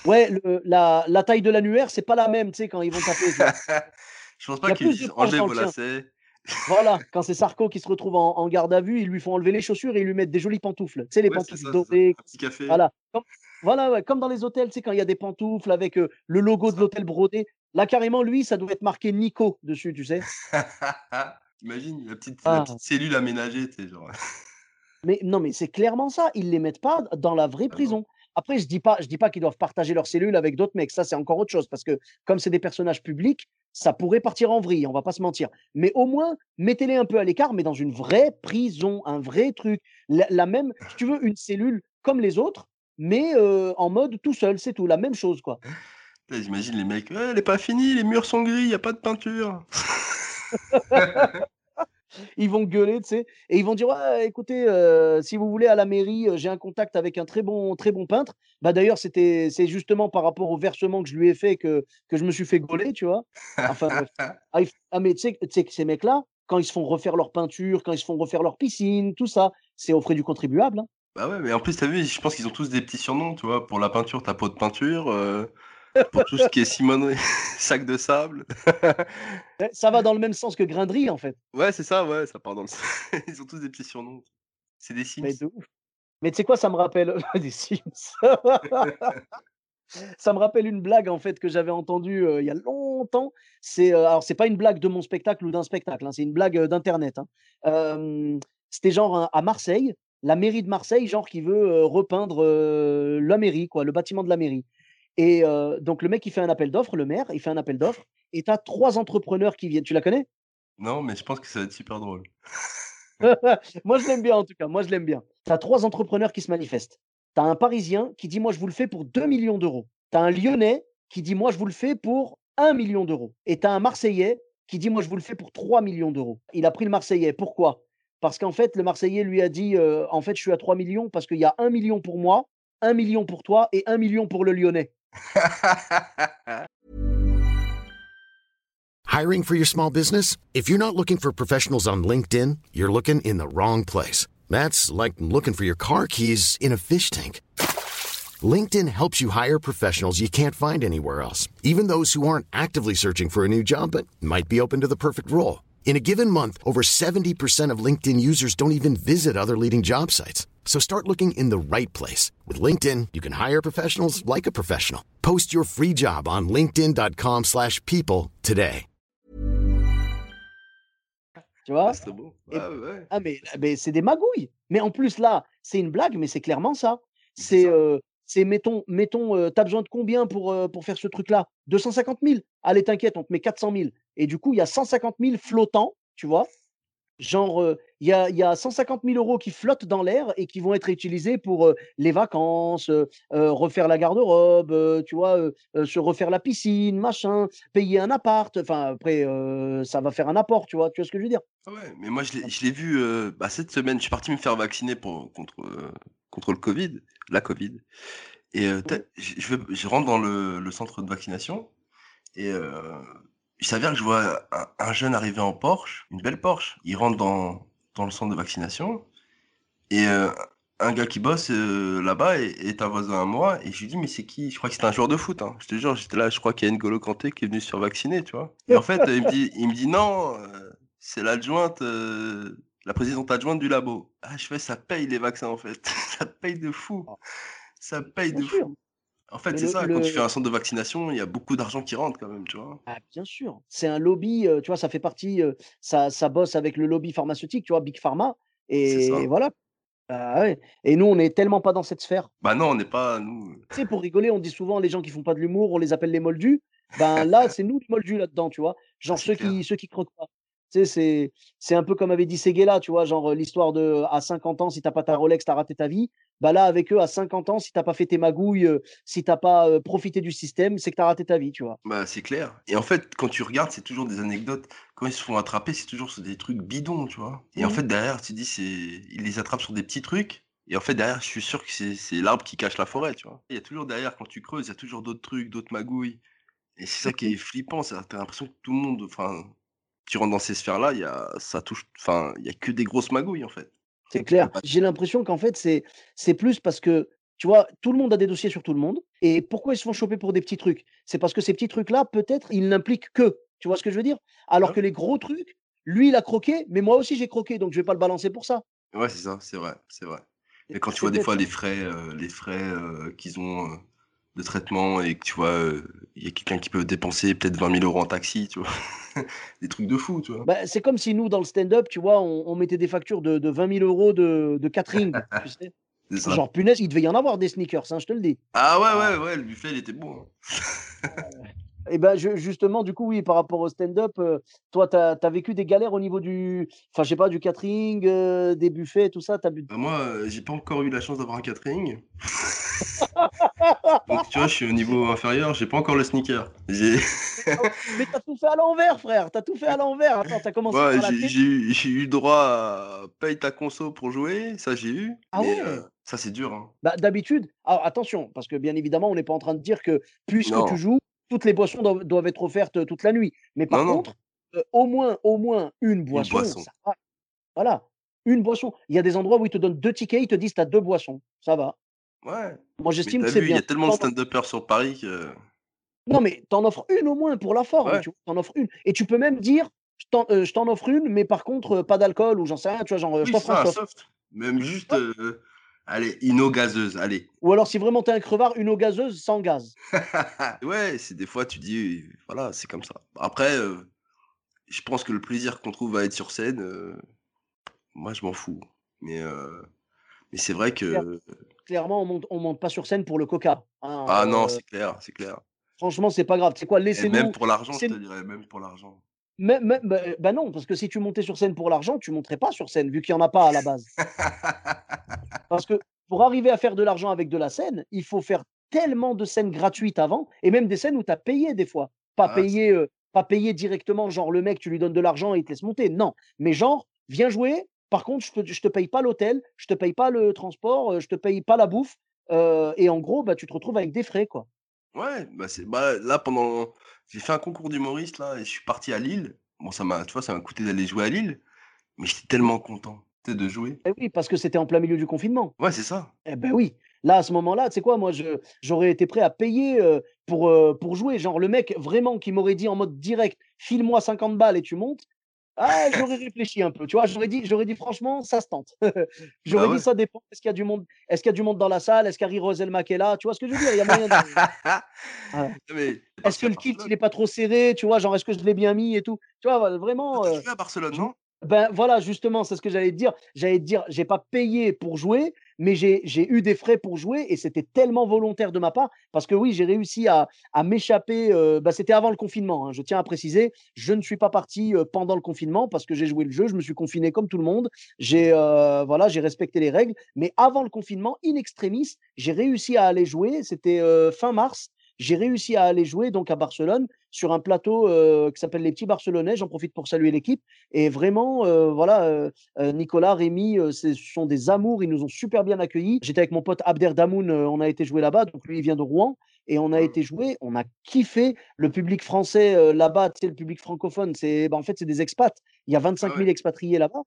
Ouais, le- la, la taille de l'annuaire, c'est pas la même, tu sais, quand ils vont taper. Je pense pas qu'ils disent enlève lacets. Voilà, quand c'est Sarko qui se retrouve en, en garde à vue, ils lui font enlever les chaussures et ils lui mettent des jolies pantoufles. Tu sais, les Ouais, pantoufles dorées. Un petit café. Voilà. Comme, voilà, ouais, comme dans les hôtels, tu sais, quand il y a des pantoufles avec euh, le logo de l'hôtel brodé. Là, carrément, lui, ça doit être marqué Nico dessus, tu sais. Imagine la petite, la Ah. petite cellule aménagée, tu sais, genre. Mais non, mais c'est clairement ça. Ils les mettent pas dans la vraie Ah prison. Après, je dis pas, je dis pas qu'ils doivent partager leurs cellules avec d'autres mecs. Ça, c'est encore autre chose parce que comme c'est des personnages publics, ça pourrait partir en vrille. On va pas se mentir. Mais au moins, mettez-les un peu à l'écart, mais dans une vraie prison, un vrai truc. La, la même, si tu veux, une cellule comme les autres, mais euh, en mode tout seul, c'est tout. La même chose, quoi. J'imagine les mecs, ouais, elle est pas finie, les murs sont gris, y a pas de peinture. Ils vont gueuler, tu sais, et ils vont dire ouais, écoutez, euh, si vous voulez à la mairie, j'ai un contact avec un très bon, très bon peintre. Bah d'ailleurs, c'était, c'est justement par rapport au versement que je lui ai fait que, que je me suis fait gauler, tu vois. Enfin bref. Ah, il ah, mais tu sais, tu sais que ces mecs-là, quand ils se font refaire leur peinture, quand ils se font refaire leur piscine, tout ça, c'est au frais du contribuable. hein. Bah ouais, mais en plus, t'as vu, je pense qu'ils ont tous des petits surnoms, tu vois. Pour la peinture, t'as pot de peinture. euh, pour tout ce qui est simonerie, sac de sable. Eh, Ça va dans le même sens que Grindry, en fait. Ouais, c'est ça, ouais, ça part dans le. Ils ont tous des petits surnoms. C'est des Sims. Mais de ouf. Mais tu sais quoi, ça me rappelle des Sims. ça me rappelle une blague en fait que j'avais entendue euh, il y a longtemps. C'est euh, alors c'est pas une blague de mon spectacle ou d'un spectacle, hein, c'est une blague euh, d'internet. hein. C'était genre à Marseille, la mairie de Marseille, genre qui veut euh, repeindre euh, la mairie, quoi, le bâtiment de la mairie. Et euh, donc le mec il fait un appel d'offres, le maire, il fait un appel d'offres, et t'as trois entrepreneurs qui viennent. Tu la connais? Non, mais je pense que ça va être super drôle. moi, je l'aime bien en tout cas. Moi, je l'aime bien. Tu as trois entrepreneurs qui se manifestent. Tu as un Parisien qui dit Moi, je vous le fais pour 2 millions d'euros. Tu as un Lyonnais qui dit Moi, je vous le fais pour 1 million d'euros. Et tu as un Marseillais qui dit Moi, je vous le fais pour 3 millions d'euros. Il a pris le Marseillais. Pourquoi? Parce qu'en fait, le Marseillais lui a dit euh, En fait, je suis à 3 millions parce qu'il y a 1 million pour moi, 1 million pour toi et 1 million pour le Lyonnais. Hiring for your small business? If you're not looking for professionals on LinkedIn, you're looking in the wrong place. That's like looking for your car keys in a fish tank. LinkedIn helps you hire professionals you can't find anywhere else, even those who aren't actively searching for a new job but might be open to the perfect role. In a given month, over 70% of LinkedIn users don't even visit other leading job sites. So start looking in the right place. With LinkedIn, you can hire professionals like a professional. Post your free job on linkedin.com/people slash people today. Tu vois Ah, c'est beau. Et- Ouais, ouais. Ah, mais, mais c'est des magouilles. Mais en plus, là, c'est une blague, mais c'est clairement ça. C'est C'est, ça. euh, c'est mettons, mettons euh, t'as besoin de combien pour, euh, pour faire ce truc-là? 250 000 Allez, t'inquiète, on te met 400 000. Et du coup, il y a 150 000 flottants, tu vois. Genre, euh, il y, a, il y a 150 000 euros qui flottent dans l'air et qui vont être utilisés pour euh, les vacances, euh, refaire la garde-robe, tu vois, se refaire la piscine, machin, payer un appart. Enfin, après, ça va faire un apport, tu vois, tu vois ce que je veux dire? Ah Ouais, mais moi, je l'ai vu bah, cette semaine. Je suis parti me faire vacciner pour, contre, contre le Covid, la Covid. Et je, je rentre dans le, le centre de vaccination et il s'avère que je vois un, un jeune arriver en Porsche, une belle Porsche. Il rentre dans, dans le centre de vaccination et euh, un gars qui bosse euh, là-bas est, est un voisin à moi et je lui dis mais c'est qui? Je crois que c'était un joueur de foot. Hein. Je te jure, j'étais là, je crois qu'il y a N'Golo Kanté qui est venu se faire vacciner, tu vois. Et en fait, il me dit, il me dit non, euh, c'est l'adjointe, la présidente adjointe du labo. Ah, je fais, ça paye les vaccins en fait. ça paye de fou. Ça paye Bien de sûr. fou. En fait, c'est le- ça, quand tu fais un centre de vaccination, il y a beaucoup d'argent qui rentre quand même, tu vois. Ah, bien sûr, c'est un lobby, euh, tu vois, ça fait partie, euh, ça, ça bosse avec le lobby pharmaceutique, tu vois, Big Pharma, et voilà. Ah ouais. Et nous, on n'est tellement pas dans cette sphère. Bah non, on n'est pas, nous. Tu sais, pour rigoler, on dit souvent les gens qui font pas de l'humour, on les appelle les moldus. Ben là, c'est nous les moldus là-dedans, tu vois. Genre Ah, ceux clair. qui, ceux qui croquent pas. Tu sais, c'est, un peu comme avait dit Seguela, tu vois, genre l'histoire de à 50 ans, si t'as pas ta Rolex, t'as raté ta vie. Bah là, avec eux, à 50 ans, si t'as pas fait tes magouilles, euh, si t'as pas euh, profité du système, c'est que t'as raté ta vie, tu vois. Bah, c'est clair. Et en fait, quand tu regardes, c'est toujours des anecdotes. Quand ils se font attraper, c'est toujours sur des trucs bidons, tu vois. Et en Mhm. fait, derrière, tu dis, c'est, ils les attrapent sur des petits trucs. Et en fait, derrière, je suis sûr que c'est, l'arbre qui cache la forêt, tu vois. Il y a toujours derrière, quand tu creuses, il y a toujours d'autres trucs, d'autres magouilles. Et c'est ça qui est flippant, c'est t'as l'impression que tout le monde, enfin, tu rentres dans ces sphères-là, il y a, ça touche, enfin, il y a que des grosses magouilles, en fait. C'est clair. J'ai l'impression qu'en fait, c'est c'est plus parce que Tu vois, tout le monde a des dossiers sur tout le monde. Et pourquoi ils se font choper pour des petits trucs? C'est parce que ces petits trucs-là, peut-être, ils n'impliquent que. Tu vois ce que je veux dire? Alors Ouais. que les gros trucs, lui, il a croqué, mais moi aussi, j'ai croqué, donc je vais pas le balancer pour ça. Ouais, c'est ça, c'est vrai, c'est vrai. Et quand tu vois des fois ça. les frais, euh, les frais euh, qu'ils ont euh, de traitement et que tu vois, euh, il y a quelqu'un qui peut dépenser peut-être 20 000 euros en taxi, tu vois. Des trucs de fou, tu vois. Bah, c'est comme si nous, dans le stand-up, tu vois, on, on mettait des factures de, de 20 000 euros de, de catering, tu sais. Genre, punaise, il devait y en avoir des sneakers, hein, je te le dis. Ah ouais, ouais, ouais, le buffet, il était bon. hein. Et ben je- justement, du coup, oui, par rapport au stand-up, euh, toi, tu as, vécu des galères au niveau du, enfin, je sais pas, du catering, euh, des buffets, tout ça. Bu... Bah, moi, euh, j'ai pas encore eu la chance d'avoir un catering. Donc, tu vois, je suis au niveau inférieur, j'ai pas encore le sneaker. Mais t'as tout fait à l'envers, frère. T'as tout fait à l'envers. Attends, t'as commencé ouais, j'ai- eu, droit à paye ta conso pour jouer, ça j'ai eu. Ah mais ouais? ça, c'est dur. Hein. Bah, D'habitude, attention, parce que bien évidemment, on n'est pas en train de dire que puisque Non. tu joues, toutes les boissons doivent, doivent être offertes toute la nuit. Mais par Non, non. contre, euh, au moins, au moins une boisson, boisson. ça va. Voilà, une boisson. Il y a des endroits où ils te donnent deux tickets, ils te disent tu as deux boissons. Ça va. Ouais. Moi, j'estime que c'est vu, il y bien. a tellement de stand-uppers sur Paris que. Non, mais t'en offres une au moins pour la forme. Ouais. Tu vois, t'en offres une. Et tu peux même dire je t'en euh, je t'en offre une, mais par contre, euh, pas d'alcool ou j'en sais rien. Tu vois, genre, je t'offre un soft. soft. Même juste, allez, une eau gazeuse, allez. Ou alors, si vraiment t'es un crevard, une eau gazeuse sans gaz. ouais, c'est des fois tu dis, voilà, c'est comme ça. Après, euh, je pense que le plaisir qu'on trouve à être sur scène, euh, moi je m'en fous. Mais, euh, mais c'est vrai que. Clairement, on monte, on monte pas sur scène pour le coca. hein, Ah non, c'est clair, c'est clair. franchement, c'est pas grave. C'est quoi Laissez-nous. même pour l'argent, je te dirais, même pour l'argent. Même- même- bah, bah non, parce que si tu montais sur scène pour l'argent, tu monterais pas sur scène, vu qu'il n'y en a pas à la base. Parce que pour arriver à faire de l'argent avec de la scène, il faut faire tellement de scènes gratuites avant, et même des scènes où tu as payé des fois. Pas Ah, payé, euh, pas payé directement, genre le mec, tu lui donnes de l'argent et il te laisse monter. Non, mais genre, viens jouer. Par contre, je ne te paye pas l'hôtel, je te paye pas le transport, euh, je te paye pas la bouffe. euh, et en gros, bah, tu te retrouves avec des frais, quoi. Ouais, bah bah là pendant j'ai fait un concours d'humoriste là et je suis parti à Lille. Bon ça m'a tu vois ça m'a coûté d'aller jouer à Lille, mais j'étais tellement content de jouer. Eh oui, parce que c'était en plein milieu du confinement. Ouais, c'est ça. Eh ben oui. Là, à ce moment-là, tu sais quoi, moi, je, j'aurais été prêt à payer euh, pour, euh, pour jouer. Genre, le mec vraiment qui m'aurait dit en mode direct, file-moi 50 balles et tu montes. Ah, j'aurais réfléchi un peu, tu vois. J'aurais dit, j'aurais dit franchement, ça se tente. j'aurais Bah ouais. dit, ça dépend. Est-ce qu'il y a du monde, est-ce qu'il y a du monde dans la salle Est-ce qu'Harry Roselmack est là Tu vois ce que je veux dire Il y a moyen de- t'es Est-ce que le kilt, il est pas trop serré Tu vois, genre, est-ce que je l'ai bien mis et tout Tu vois, vraiment. Ah, t'as euh, à Barcelone, non? ben voilà, justement, c'est ce que j'allais te dire. J'allais te dire, j'ai pas payé pour jouer, mais j'ai eu des frais pour jouer et c'était tellement volontaire de ma part parce que oui, j'ai réussi à, m'échapper. euh, bah, c'était avant le confinement, hein, je tiens à préciser. Je ne suis pas parti euh, pendant le confinement parce que j'ai joué le jeu, je me suis confiné comme tout le monde. J'ai euh, j'ai respecté les règles, mais avant le confinement, in extremis, j'ai réussi à aller jouer. C'était fin mars. J'ai réussi à aller jouer donc à Barcelone sur un plateau euh, qui s'appelle les Petits Barcelonais. J'en profite pour saluer l'équipe. Et vraiment, euh, voilà, euh, Nicolas, Rémi, c'est- ce sont des amours. Ils nous ont super bien accueillis. J'étais avec mon pote Abder Damoun. on a été jouer là-bas. Donc lui, il vient de Rouen. Et on a Mhm. été jouer. On a kiffé. Le public français là-bas, sais, le public francophone, c'est, bah, en fait, c'est des expats. Il y a 25 000 ouais. expatriés là-bas.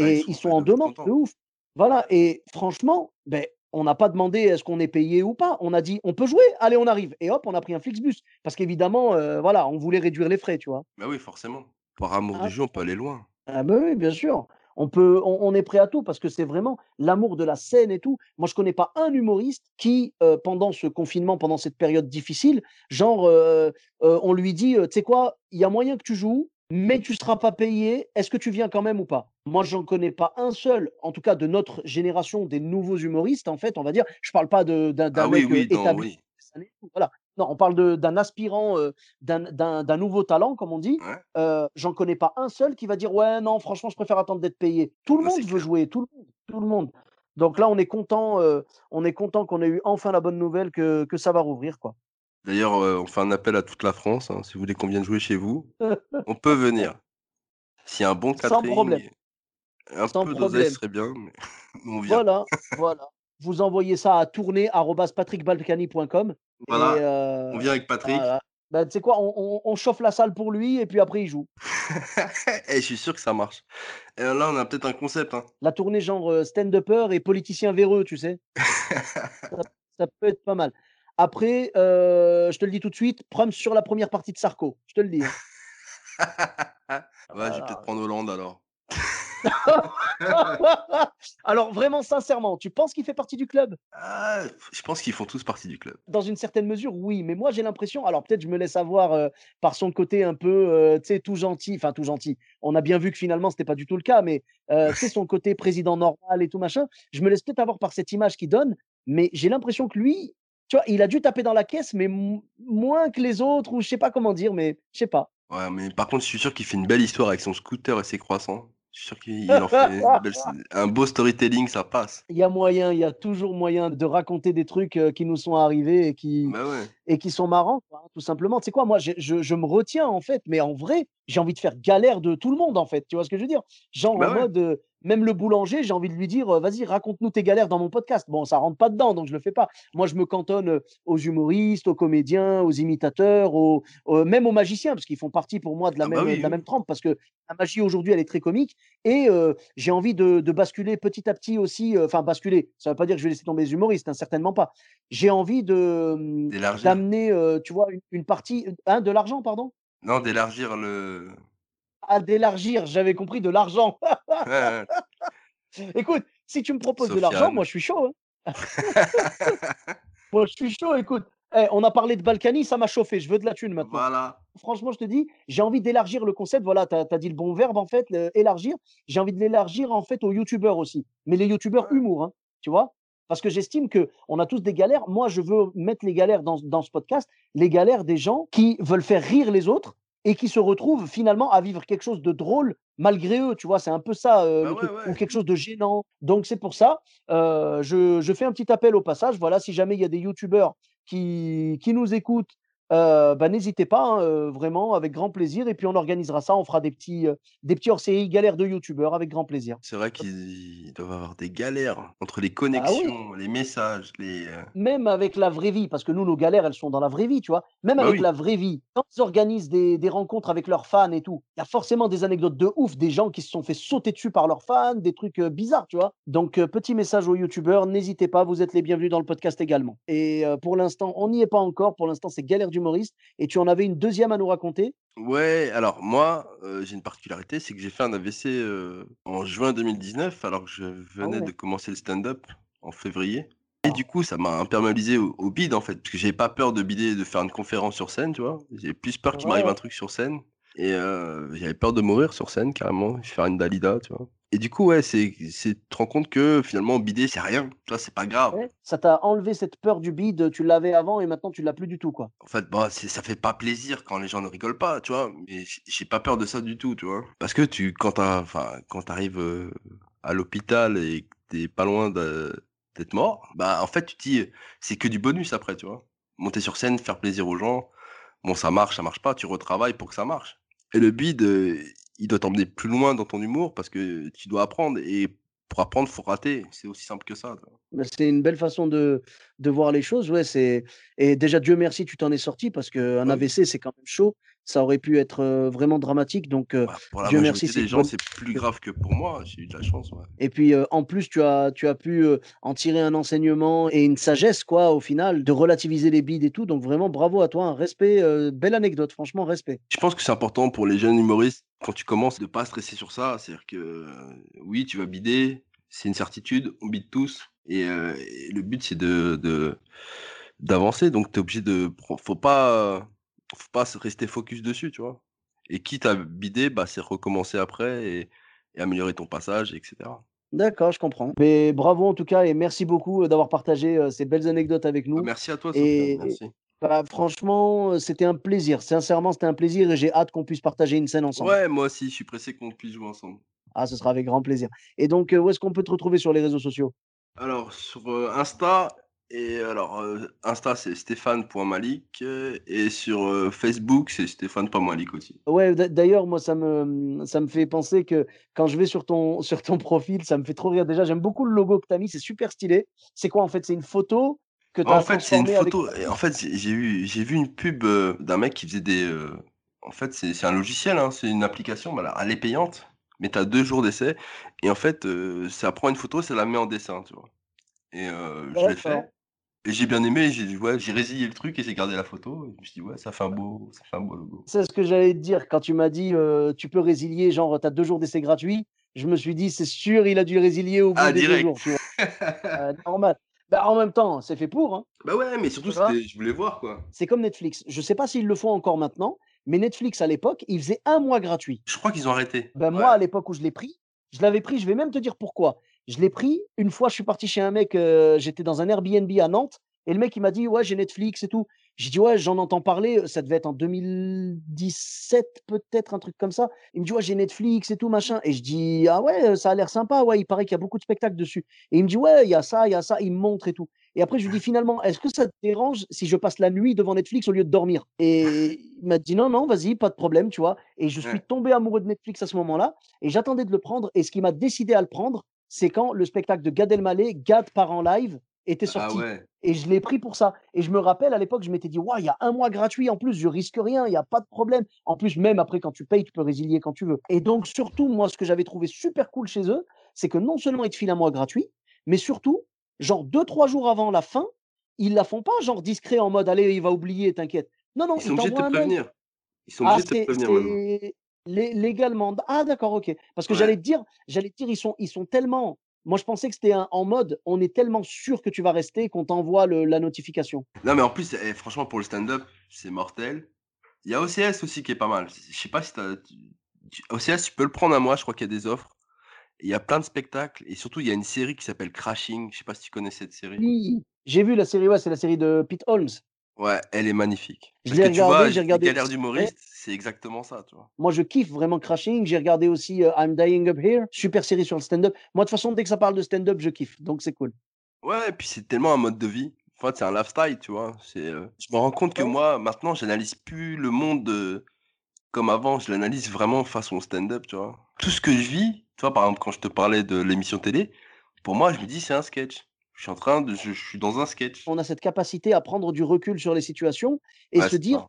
Ah, Et ils ils sont- en demande de ouf. Voilà. Et franchement, ben, on n'a pas demandé est-ce qu'on est payé ou pas. On a dit on peut jouer, allez, on arrive. Et hop, on a pris un Flixbus. Parce qu'évidemment, euh, voilà, on voulait réduire les frais, tu vois. Bah oui, forcément. Par amour Ah. du jeu, on peut aller loin. Ah ben oui, bien sûr. On peut, on, on est prêt à tout parce que c'est vraiment l'amour de la scène et tout. Moi, je connais pas un humoriste qui, euh, pendant ce confinement, pendant cette période difficile, genre, euh, on lui dit, tu sais quoi, il y a moyen que tu joues, mais tu seras pas payé. Est-ce que tu viens quand même ou pas? Moi, j'en connais pas un seul, en tout cas de notre génération, des nouveaux humoristes, en fait, on va dire. Je parle pas d'un Ah oui, mec oui, euh, non, oui. années, Voilà. Non, on parle d'un aspirant, euh, d'un- nouveau talent, comme on dit. Ouais. Euh, j'en connais pas un seul qui va dire ouais non franchement je préfère attendre d'être payé. Tout le Ouais, monde veut clair. jouer, tout le monde, tout le monde. Donc là on est content, euh, on est content qu'on ait eu enfin la bonne nouvelle que, que ça va rouvrir quoi. D'ailleurs, euh, on fait un appel à toute la France. hein, si vous voulez qu'on vienne jouer chez vous, on peut venir. S'il y a un bon Sans catering, problème. Un Sans peu d'oseille serait bien, mais on vient. Voilà, voilà. Vous envoyez ça à tourner@patrickbalkany.com Voilà, et euh, on vient avec Patrick. voilà. Bah, tu sais quoi, on, on- on chauffe la salle pour lui et puis après il joue. Et je suis sûr que ça marche. Et là, on a peut-être un concept. Hein. La tournée genre euh, stand-upper et politicien véreux, tu sais. Ça peut être pas mal. Après, euh, je te le dis tout de suite, Prums sur la première partie de Sarko. Je te le dis. hein. Ah bah, je vais peut-être prendre Hollande alors. Alors vraiment, sincèrement, tu penses qu'il fait partie du club? Ah, je pense qu'ils font tous partie du club. Dans une certaine mesure, oui. Mais moi, j'ai l'impression, alors peut-être je me laisse avoir euh, par son côté un peu, euh, tu sais, tout gentil. Enfin, tout gentil. On a bien vu que finalement, c'était pas du tout le cas. Mais euh, sais, son côté président normal et tout machin, je me laisse peut-être avoir par cette image qu'il donne. Mais j'ai l'impression que lui, tu vois, il a dû taper dans la caisse, mais mo- moins que les autres, ou je sais pas comment dire, mais je sais pas. Ouais, mais par contre, je suis sûr qu'il fait une belle histoire avec son scooter et ses croissants. Je suis sûr qu'il en fait belle- un beau storytelling, ça passe. Il y a moyen, il y a toujours moyen de raconter des trucs euh, qui nous sont arrivés et qui, Bah ouais. et qui sont marrants, quoi, hein, tout simplement. Tu sais quoi, moi, je, je me retiens, en fait, mais en vrai, j'ai envie de faire galère de tout le monde, en fait. Tu vois ce que je veux dire? Genre, Bah en ouais. mode, euh, même le boulanger, j'ai envie de lui dire, euh, vas-y, raconte-nous tes galères dans mon podcast. Bon, ça rentre pas dedans, donc je le fais pas. Moi, je me cantonne euh, aux humoristes, aux comédiens, aux imitateurs, aux, aux- même aux magiciens, parce qu'ils font partie pour moi de la, Ah bah même, oui, de la oui. même trempe, parce que la magie, aujourd'hui, elle est très comique. Et euh, j'ai envie de, de basculer petit à petit aussi, euh, enfin, basculer, ça veut pas dire que je vais laisser tomber les humoristes, hein, certainement pas. J'ai envie de d'amener, euh, tu vois, une, une partie, hein, de l'argent, pardon Non, d'élargir le. À d'élargir, j'avais compris de l'argent. Ouais, écoute, si tu me proposes de l'argent, moi je suis chaud. hein. moi je suis chaud, écoute. Eh, on a parlé de Balkany, ça m'a chauffé, je veux de la thune maintenant. Voilà. Franchement, je te dis, j'ai envie d'élargir le concept. Voilà, tu as, dit le bon verbe en fait, le- élargir. J'ai envie de l'élargir en fait aux youtubeurs aussi. Mais les youtubeurs humour, hein, tu vois? Parce que j'estime que on a tous des galères. Moi, je veux mettre les galères dans, dans ce podcast, les galères des gens qui veulent faire rire les autres et qui se retrouvent finalement à vivre quelque chose de drôle malgré eux, tu vois, c'est un peu ça, euh, Bah le ouais, truc, ouais. ou quelque chose de gênant. Donc c'est pour ça, euh, je, je fais un petit appel au passage. Voilà, si jamais il y a des youtubeurs qui, qui nous écoutent, euh, bah, n'hésitez pas, hein, euh, vraiment, avec grand plaisir. Et puis on organisera ça, on fera des petits, euh, des petits hors-série galères de youtubeurs avec grand plaisir. C'est vrai qu'ils doivent avoir des galères entre les Ah oui. connexions, les messages, les. Même avec la vraie vie, parce que nous, nos galères, elles sont dans la vraie vie, tu vois. Même Bah avec oui. la vraie vie, quand ils organisent des, des rencontres avec leurs fans et tout, il y a forcément des anecdotes de ouf, des gens qui se sont fait sauter dessus par leurs fans, des trucs euh, bizarres, tu vois. Donc, euh, petit message aux youtubeurs, n'hésitez pas, vous êtes les bienvenus dans le podcast également. Et euh, pour l'instant, on n'y est pas encore. Pour l'instant, c'est galère Et tu en avais une deuxième à nous raconter? Ouais, alors moi, euh, j'ai une particularité, c'est que j'ai fait un AVC euh, en juin 2019, alors que je venais ouais. de commencer le stand-up en février. Et du coup, ça m'a imperméabilisé au, au bide en fait, parce que j'avais pas peur de bider, de faire une conférence sur scène, tu vois. J'avais plus peur qu'il m'arrive un truc sur scène. Et euh, j'avais peur de mourir sur scène, carrément, faire une Dalida, tu vois. Et du coup, ouais, c'est, c'est, tu te rends compte que finalement, bider, c'est rien, tu vois, c'est pas grave. Ouais. Ça t'a enlevé cette peur du bide, tu l'avais avant et maintenant tu l'as plus du tout, quoi. En fait, bah, c'est, ça fait pas plaisir quand les gens ne rigolent pas, tu vois. Mais j'ai pas peur de ça du tout, tu vois. Parce que tu, quand t'as, quand t'arrives euh, à l'hôpital et que t'es pas loin d'être mort, bah, en fait, tu te dis, c'est que du bonus après, tu vois. Monter sur scène, faire plaisir aux gens. Bon, ça marche, ça marche pas, tu retravailles pour que ça marche. Et le bide, euh, il doit t'emmener plus loin dans ton humour parce que tu dois apprendre. Et pour apprendre, faut rater. C'est aussi simple que ça. Bah, C'est une belle façon de, de voir les choses. Ouais, c'est... Et déjà, Dieu merci, tu t'en es sorti parce qu'un. AVC, c'est quand même chaud. Ça aurait pu être vraiment dramatique. Donc, Bah, pour la Dieu merci, des gens, c'est plus grave que pour moi. J'ai eu de la chance. ouais. Et puis, euh, en plus, tu as, tu as pu euh, en tirer un enseignement et une sagesse, quoi, au final, de relativiser les bides et tout. Donc, vraiment, bravo à toi. Un respect, euh, belle anecdote, franchement, respect. Je pense que c'est important pour les jeunes humoristes, quand tu commences, de pas stresser sur ça. C'est-à-dire que oui, tu vas bider, c'est une certitude, on bide tous. Et, et le but, c'est de, d'avancer. Donc, tu es obligé de. Faut pas, faut pas se rester focus dessus, tu vois. Et quitte à bider, bah, c'est recommencer après et, et améliorer ton passage, etc. D'accord, je comprends. Mais bravo en tout cas et merci beaucoup d'avoir partagé euh, ces belles anecdotes avec nous. Merci à toi, Et-. Merci. Bah, franchement, c'était un plaisir. Sincèrement, c'était un plaisir et j'ai hâte qu'on puisse partager une scène ensemble. Ouais, moi aussi, je suis pressé qu'on puisse jouer ensemble. Ah, ce sera avec grand plaisir. Et donc, euh, où est-ce qu'on peut te retrouver sur les réseaux sociaux? Alors, sur euh, Insta, et alors, euh, Insta, c'est stéphane.malik, euh, et sur euh, Facebook, c'est stéphane.malik aussi. Ouais, d'a- d'ailleurs, moi, ça me, ça me fait penser que quand je vais sur ton, sur ton profil, ça me fait trop rire. Déjà, j'aime beaucoup le logo que tu as mis, c'est super stylé. C'est quoi en fait? C'est une photo que tu as en fait, c'est une avec photo. Et en fait, j'ai vu, une pub d'un mec qui faisait des. En fait, c'est un logiciel, hein, c'est une application, voilà, elle est payante, mais tu as deux jours d'essai. Et en fait, ça prend une photo, ça la met en dessin, tu vois. Et euh, je l'ai fait. Et j'ai bien aimé, j'ai ouais, j'ai résilié le truc et j'ai gardé la photo. Et je me suis dit, ouais, ça fait un beau, ça fait un beau logo. C'est ce que j'allais te dire quand tu m'as dit euh, tu peux résilier, genre tu as deux jours d'essai gratuit. Je me suis dit, c'est sûr, il a dû résilier au bout Ah, des deux jours. Tu vois. Euh, normal. Bah, en même temps, c'est fait pour. hein. Bah ouais, mais surtout, je voulais voir, quoi. C'est comme Netflix. Je sais pas s'ils le font encore maintenant, mais Netflix à l'époque, ils faisaient un mois gratuit. Je crois qu'ils ont arrêté. Ouais. moi, à l'époque où je l'ai pris, je l'avais pris, je vais même te dire pourquoi. Je l'ai pris, une fois, je suis parti chez un mec, euh, j'étais dans un Airbnb à Nantes, et le mec, il m'a dit, ouais, j'ai Netflix et tout. J'ai dit, ouais, j'en entends parler, ça devait être en 2017, peut-être, un truc comme ça. Il me dit, ouais, j'ai Netflix et tout, machin. Et je dis, ah ouais, ça a l'air sympa, ouais, il paraît qu'il y a beaucoup de spectacles dessus. Et il me dit, ouais, il y a ça, il y a ça, il me montre et tout. Et après, je lui dis, finalement, est-ce que ça te dérange si je passe la nuit devant Netflix au lieu de dormir? Et il m'a dit, non, non, vas-y, pas de problème, tu vois. Et je suis tombé amoureux de Netflix à ce moment-là, et j'attendais de le prendre. Et ce qui m'a décidé à le prendre, c'est quand le spectacle de Gad Elmaleh, Gad part en live, était Ah sorti. ouais. Et je l'ai pris pour ça. Et je me rappelle, à l'époque, je m'étais dit, ouais, il y a un mois gratuit en plus, je risque rien, il n'y a pas de problème. En plus, même après, quand tu payes, tu peux résilier quand tu veux. Et donc, surtout, moi, ce que j'avais trouvé super cool chez eux, c'est que non seulement ils te filent un mois gratuit, mais surtout, genre deux, trois jours avant la fin, ils la font pas genre discret en mode, allez, il va oublier, t'inquiète. Non, non, Ils sont obligés de te prévenir. Ils sont Ah, obligés de te prévenir maintenant. Légalement. Ah d'accord, OK. Parce que Ouais. j'allais te dire j'allais te dire, ils sont ils sont tellement moi je pensais que c'était en mode, on est tellement sûr que tu vas rester qu'on t'envoie la notification. Non, mais en plus, eh, franchement, pour le stand-up, c'est mortel. Il y a OCS aussi qui est pas mal. Je sais pas si t'as. OCS, tu peux le prendre à moi, je crois qu'il y a des offres. Il y a plein de spectacles et surtout, il y a une série qui s'appelle Crashing. Je sais pas si tu connais cette série. Oui, j'ai vu la série, ouais, c'est la série de Pete Holmes. Ouais, elle est magnifique. Je l'ai vois, j'ai regardé aussi, ouais. d'humoriste, c'est exactement ça, tu vois. Moi je kiffe vraiment Crashing, j'ai regardé aussi, heu, I'm Dying Up Here, super série sur le stand-up. Moi de toute façon, dès que ça parle de stand-up, je kiffe, donc c'est cool. Ouais, et puis c'est tellement un mode de vie. En fait, c'est un lifestyle, tu vois. C'est, euh, je me rends compte que moi, maintenant, j'analyse plus le monde euh, comme avant. Je l'analyse vraiment façon stand-up, tu vois. Tout ce que je vis, tu vois, par exemple, quand je te parlais de l'émission télé, pour moi, je me dis, c'est un sketch. Je suis en train de, je, je suis dans un sketch. On a cette capacité à prendre du recul sur les situations et Ouais, se dire,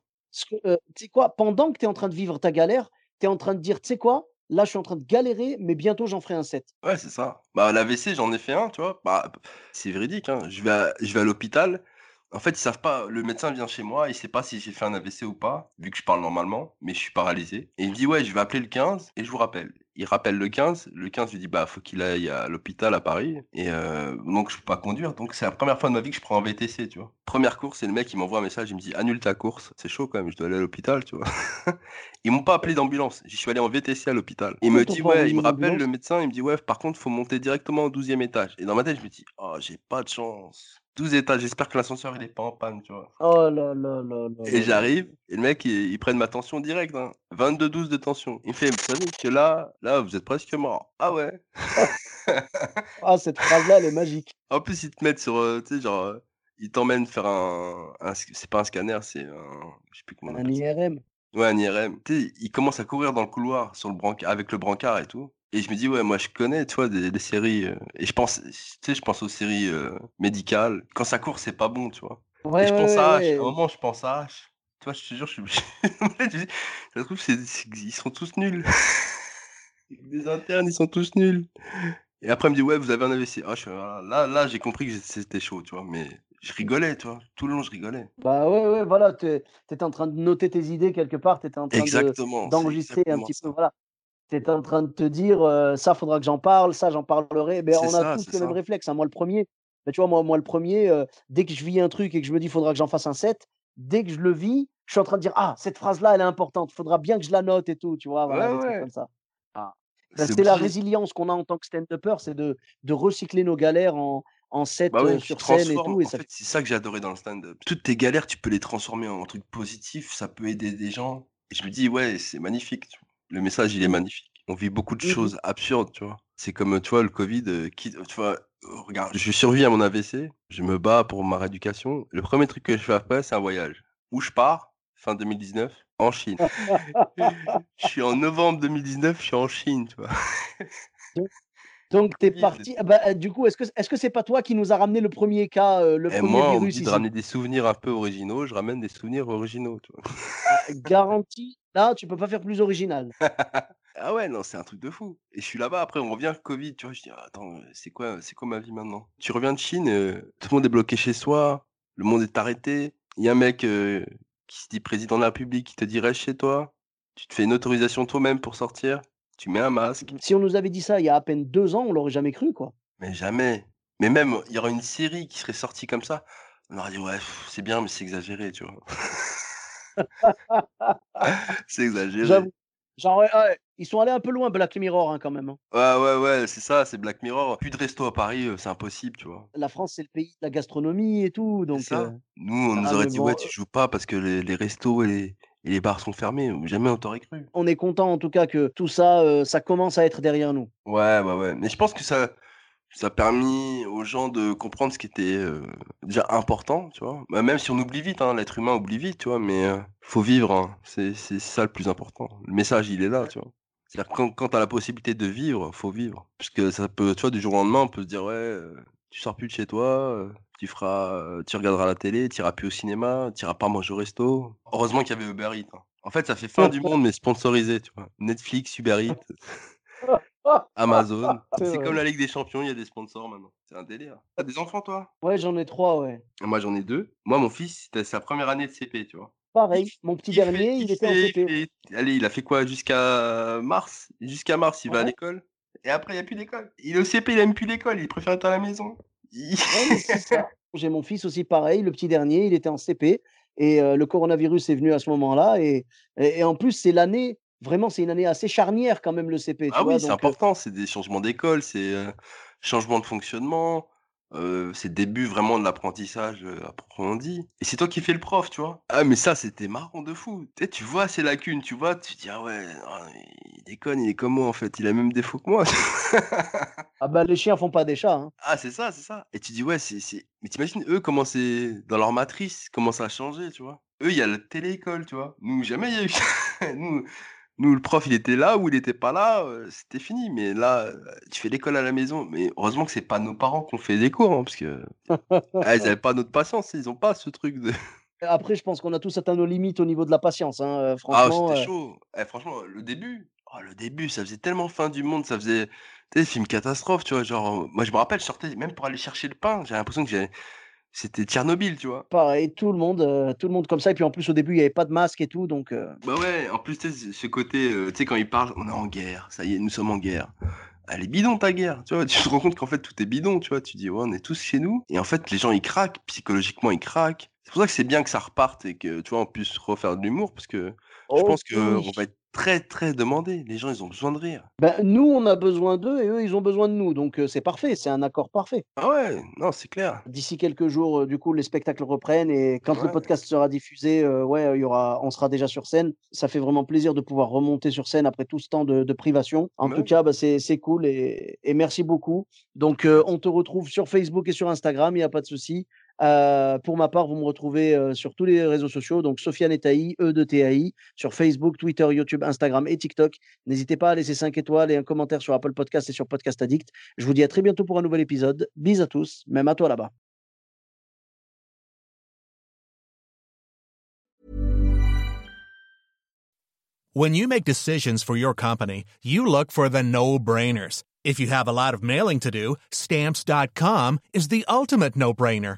heu, tu sais quoi? Pendant que tu es en train de vivre ta galère, tu es en train de dire: «Tu sais quoi? Là, je suis en train de galérer, mais bientôt j'en ferai un set». Ouais, c'est ça. Bah, l'AVC, j'en ai fait un, tu vois. Bah, c'est véridique, hein. Je vais à, je vais à l'hôpital. En fait, ils savent pas. Le médecin vient chez moi, il sait pas si j'ai fait un AVC ou pas, vu que je parle normalement, mais je suis paralysé. Et il me dit, ouais, je vais appeler le 15 et je vous rappelle. Il rappelle le 15. Le 15 lui dit, bah, faut qu'il aille à l'hôpital à Paris. Et euh, donc, je peux pas conduire. Donc, c'est la première fois de ma vie que je prends un VTC, tu vois. Première course, et le mec, il m'envoie un message, il me dit, annule ta course. C'est chaud quand même, je dois aller à l'hôpital, tu vois. Ils m'ont pas appelé d'ambulance. J'y suis allé en VTC à l'hôpital. Il me dit, ouais, il me rappelle, le médecin, il me dit, ouais, par contre, faut monter directement au 12e étage. Et dans ma tête, je me dis, oh, j'ai pas de chance. 12 étages, j'espère que l'ascenseur, il est pas en panne, tu vois. Oh là là là là Et là là. j'arrive, et le mec, il, il prenne ma tension directe, hein. 22-12 de tension. Il me fait, vous savez que là, là, vous êtes presque mort. Ah ouais. Ah cette phrase-là, elle est magique. En plus, ils te mettent sur, euh, tu sais, genre, euh, ils t'emmènent faire un, c'est pas un scanner, c'est un, je sais plus comment on Un ça. IRM. Ouais, un IRM. Tu sais, il commence à courir dans le couloir sur le avec le brancard et tout. Et je me dis, ouais, moi, je connais, tu vois, des, des séries. euh, et je pense, tu sais, je pense aux séries euh, médicales. Quand ça court, c'est pas bon, tu vois. Et Ouais, je ouais, pense ouais, à H. À un moment, je pense à H. Tu vois, je te jure, je suis. je dis, ça se trouve, c'est- ils sont tous nuls. Les internes, ils sont tous nuls. Et après, il me dit, ouais, vous avez un AVC. Ah, je voilà. là, là, j'ai compris que c'était chaud, tu vois. Mais je rigolais, tu vois. Tout le long, je rigolais. Bah ouais, ouais, voilà, tu étais en train de noter tes idées quelque part, tu étais en train de d'enregistrer un petit peu, voilà. Tu en train de te dire, heu, ça faudra que j'en parle, ça j'en parlerai. C'est on a ça, tous le même réflexe, hein. Moi le premier, bah, tu vois, moi moi le premier, heu, dès que je vis un truc et que je me dis: «Faudra que j'en fasse un set», dès que je le vis, je suis en train de dire: «Ah, cette phrase-là, elle est importante, faudra bien que je la note et tout», tu vois? Voilà, Ouais, des trucs ouais. comme ça. Ah. C'est la résilience qu'on a en tant que stand-upper, c'est de de recycler nos galères en en set, Bah ouais, tu sur scène et tout et En ça fait, c'est ça que j'ai adoré dans le stand-up. Toutes tes galères, tu peux les transformer en trucs positifs, ça peut aider des gens. Et je me dis, ouais, c'est magnifique. tu vois. Le message, il est Mmh. magnifique. On vit beaucoup de Mmh mh. choses absurdes, tu vois. C'est comme, tu vois, le Covid, euh, qui, tu vois, euh, regarde, je survis à mon AVC, je me bats pour ma rééducation. Le premier truc que je fais après, c'est un voyage. Où je pars, fin 2019, en Chine. Je suis en novembre 2019, je suis en Chine, tu vois. Donc, tu es parti. ah bah, euh, du coup, est-ce que est-ce que c'est pas toi qui nous a ramené le premier cas, euh, le Et premier moi, on me virus de ramener des souvenirs un peu originaux, je ramène des souvenirs originaux, tu vois. Ah, Garantie. Là, tu peux pas faire plus original. Ah ouais, non, c'est un truc de fou. Et je suis là-bas, après on revient, Covid, tu vois, je dis: «Ah, «Attends, heu, c'est quoi c'est quoi ma vie maintenant?» Tu reviens de Chine, heu, tout le monde est bloqué chez soi, le monde est arrêté. Il y a un mec, qui se dit président de la République, qui te dit: «Reste chez toi». Tu te fais une autorisation toi-même pour sortir, tu mets un masque. Si on nous avait dit ça il y a à peine 2 ans, on l'aurait jamais cru, quoi. Mais jamais. Mais même, il y aura une série qui serait sortie comme ça, on aurait dit: «Ouais, c'est bien, mais c'est exagéré», tu vois? C'est exagéré. J'avoue. Genre, ouais, ouais, ils sont allés un peu loin, Black Mirror, hein, quand même, hein. Ouais, ouais, ouais, c'est ça, c'est Black Mirror. Plus de resto à Paris, heu, c'est impossible, tu vois? La France, c'est le pays de la gastronomie et tout, donc ça. heu, Nous, on nous ah, aurait mais dit: bon, «Ouais, tu joues pas parce que les les restos et les et les bars sont fermés». Jamais on t'aurait cru. on est content en tout cas que tout ça, heu, ça commence à être derrière nous. Ouais, ouais, ouais. Mais je pense que ça ça a permis aux gens de comprendre ce qui était, heu, déjà important, tu vois? Bah, même si on oublie vite, hein, l'être humain oublie vite, tu vois? Mais, heu, faut vivre, hein. C'est ça le plus important. Le message, il est là, tu vois? C'est-à-dire quand quand tu as la possibilité de vivre, faut vivre. Parce que ça peut tu vois, du jour au lendemain, on peut se dire: «Ouais, tu sors plus de chez toi, tu feras, tu regarderas la télé, tu iras plus au cinéma, tu iras pas manger au resto». Heureusement qu'il y avait Uber Eats, hein. En fait, ça fait fin du monde, mais sponsorisé, tu vois? Netflix, Uber Eats, Amazon. C'est comme la Ligue des champions, il y a des sponsors maintenant. C'est un délire. Tu as des enfants, toi? Ouais, j'en ai 3, ouais. Moi, j'en ai 2. Moi, mon fils, c'était sa première année de CP, tu vois? Pareil, Il mon petit il dernier, il il était en CP. fait allez, il a fait quoi? Jusqu'à mars? Jusqu'à mars, il va à l'école et après, il y a plus d'école. Il est au CP, il aime plus l'école, il préfère être à la maison. J'ai mon fils aussi pareil, le petit dernier, il était en CP et le coronavirus est venu à ce moment-là et et et en plus, c'est l'année vraiment, c'est une année assez charnière quand même le CP, Ah oui, c'est important, c'est des changements d'école, c'est, changement de fonctionnement, c'est le début vraiment de l'apprentissage, heu, à proprement dit et c'est toi qui fais le prof, tu vois? Ah mais ça, c'était marrant de fou. Tu sais, tu vois ses lacunes, tu vois? Tu te dis: «Ah ouais, ah il déconne, il est comme moi en fait, il a même défaut que moi». ah bah, les chiens font pas des chats, hein. Ah c'est ça, c'est ça et tu dis: «Ouais, c'est c'est» mais tu imagines eux comment c'est dans leur matrice, comment ça a changé, tu vois? Eux, il y a la télé-école, tu vois? Nous, jamais il y a eu nous nous le prof, il était là ou il était pas là, heu, c'était fini mais là, heu, tu fais l'école à la maison mais heureusement que c'est pas nos parents qui ont fait des cours, hein, parce que ah, ils avaient pas notre patience, ils ont pas ce truc de Après, je pense qu'on a tous atteint nos limites au niveau de la patience, hein, heu, ah franchement, c'était heu chaud. Eh franchement, le début, oh le début, ça faisait tellement fin du monde, ça faisait, tu sais, film catastrophe, tu vois? Genre, moi je me rappelle, je sortais même pour aller chercher le pain, j'avais l'impression que j'ai c'était Tchernobyl, tu vois? pareil, tout le monde, heu, tout le monde comme ça et puis en plus au début, il y avait pas de masque et tout donc heu, Bah ouais, en plus, tu sais, ce côté, heu, tu sais, quand ils parlent: «On est en guerre, ça y est, nous sommes en guerre». Elle est bidon ta guerre, tu vois? Tu te rends compte qu'en fait tout est bidon, tu vois? Tu dis: «Ouais, on est tous chez nous» et en fait les gens ils craquent, psychologiquement ils craquent. C'est pour ça que c'est bien que ça reparte et que, tu vois, on puisse refaire de l'humour parce que je oh pense oui! qu'on va être très, très demandés. Les gens ils ont besoin de rire. Bah, nous, on a besoin d'eux et eux, ils ont besoin de nous donc heu, c'est parfait, c'est un accord parfait. Ah ouais, non, c'est clair. D'ici quelques jours, heu, du coup, les spectacles reprennent et quand le podcast sera diffusé, heu, ouais, il y aura on sera déjà sur scène. Ça fait vraiment plaisir de pouvoir remonter sur scène après tout ce temps de de privation. En Bah tout cas, bah, c'est c'est cool et et merci beaucoup. Donc on te retrouve sur Facebook et sur Instagram, il y a pas de souci. Heu, pour ma part, vous me retrouvez, heu, sur tous les réseaux sociaux, donc Sofiane et Taï, E de TAI, sur Facebook, Twitter, YouTube, Instagram et TikTok. N'hésitez pas à laisser 5 étoiles et un commentaire sur Apple Podcast et sur Podcast Addict. Je vous dis à très bientôt pour un nouvel épisode. Bis à tous, même à toi là-bas. When you make decisions for your company, you look for the no brainers. If you have a lot of mailing to do, stamps.com is the ultimate no brainer.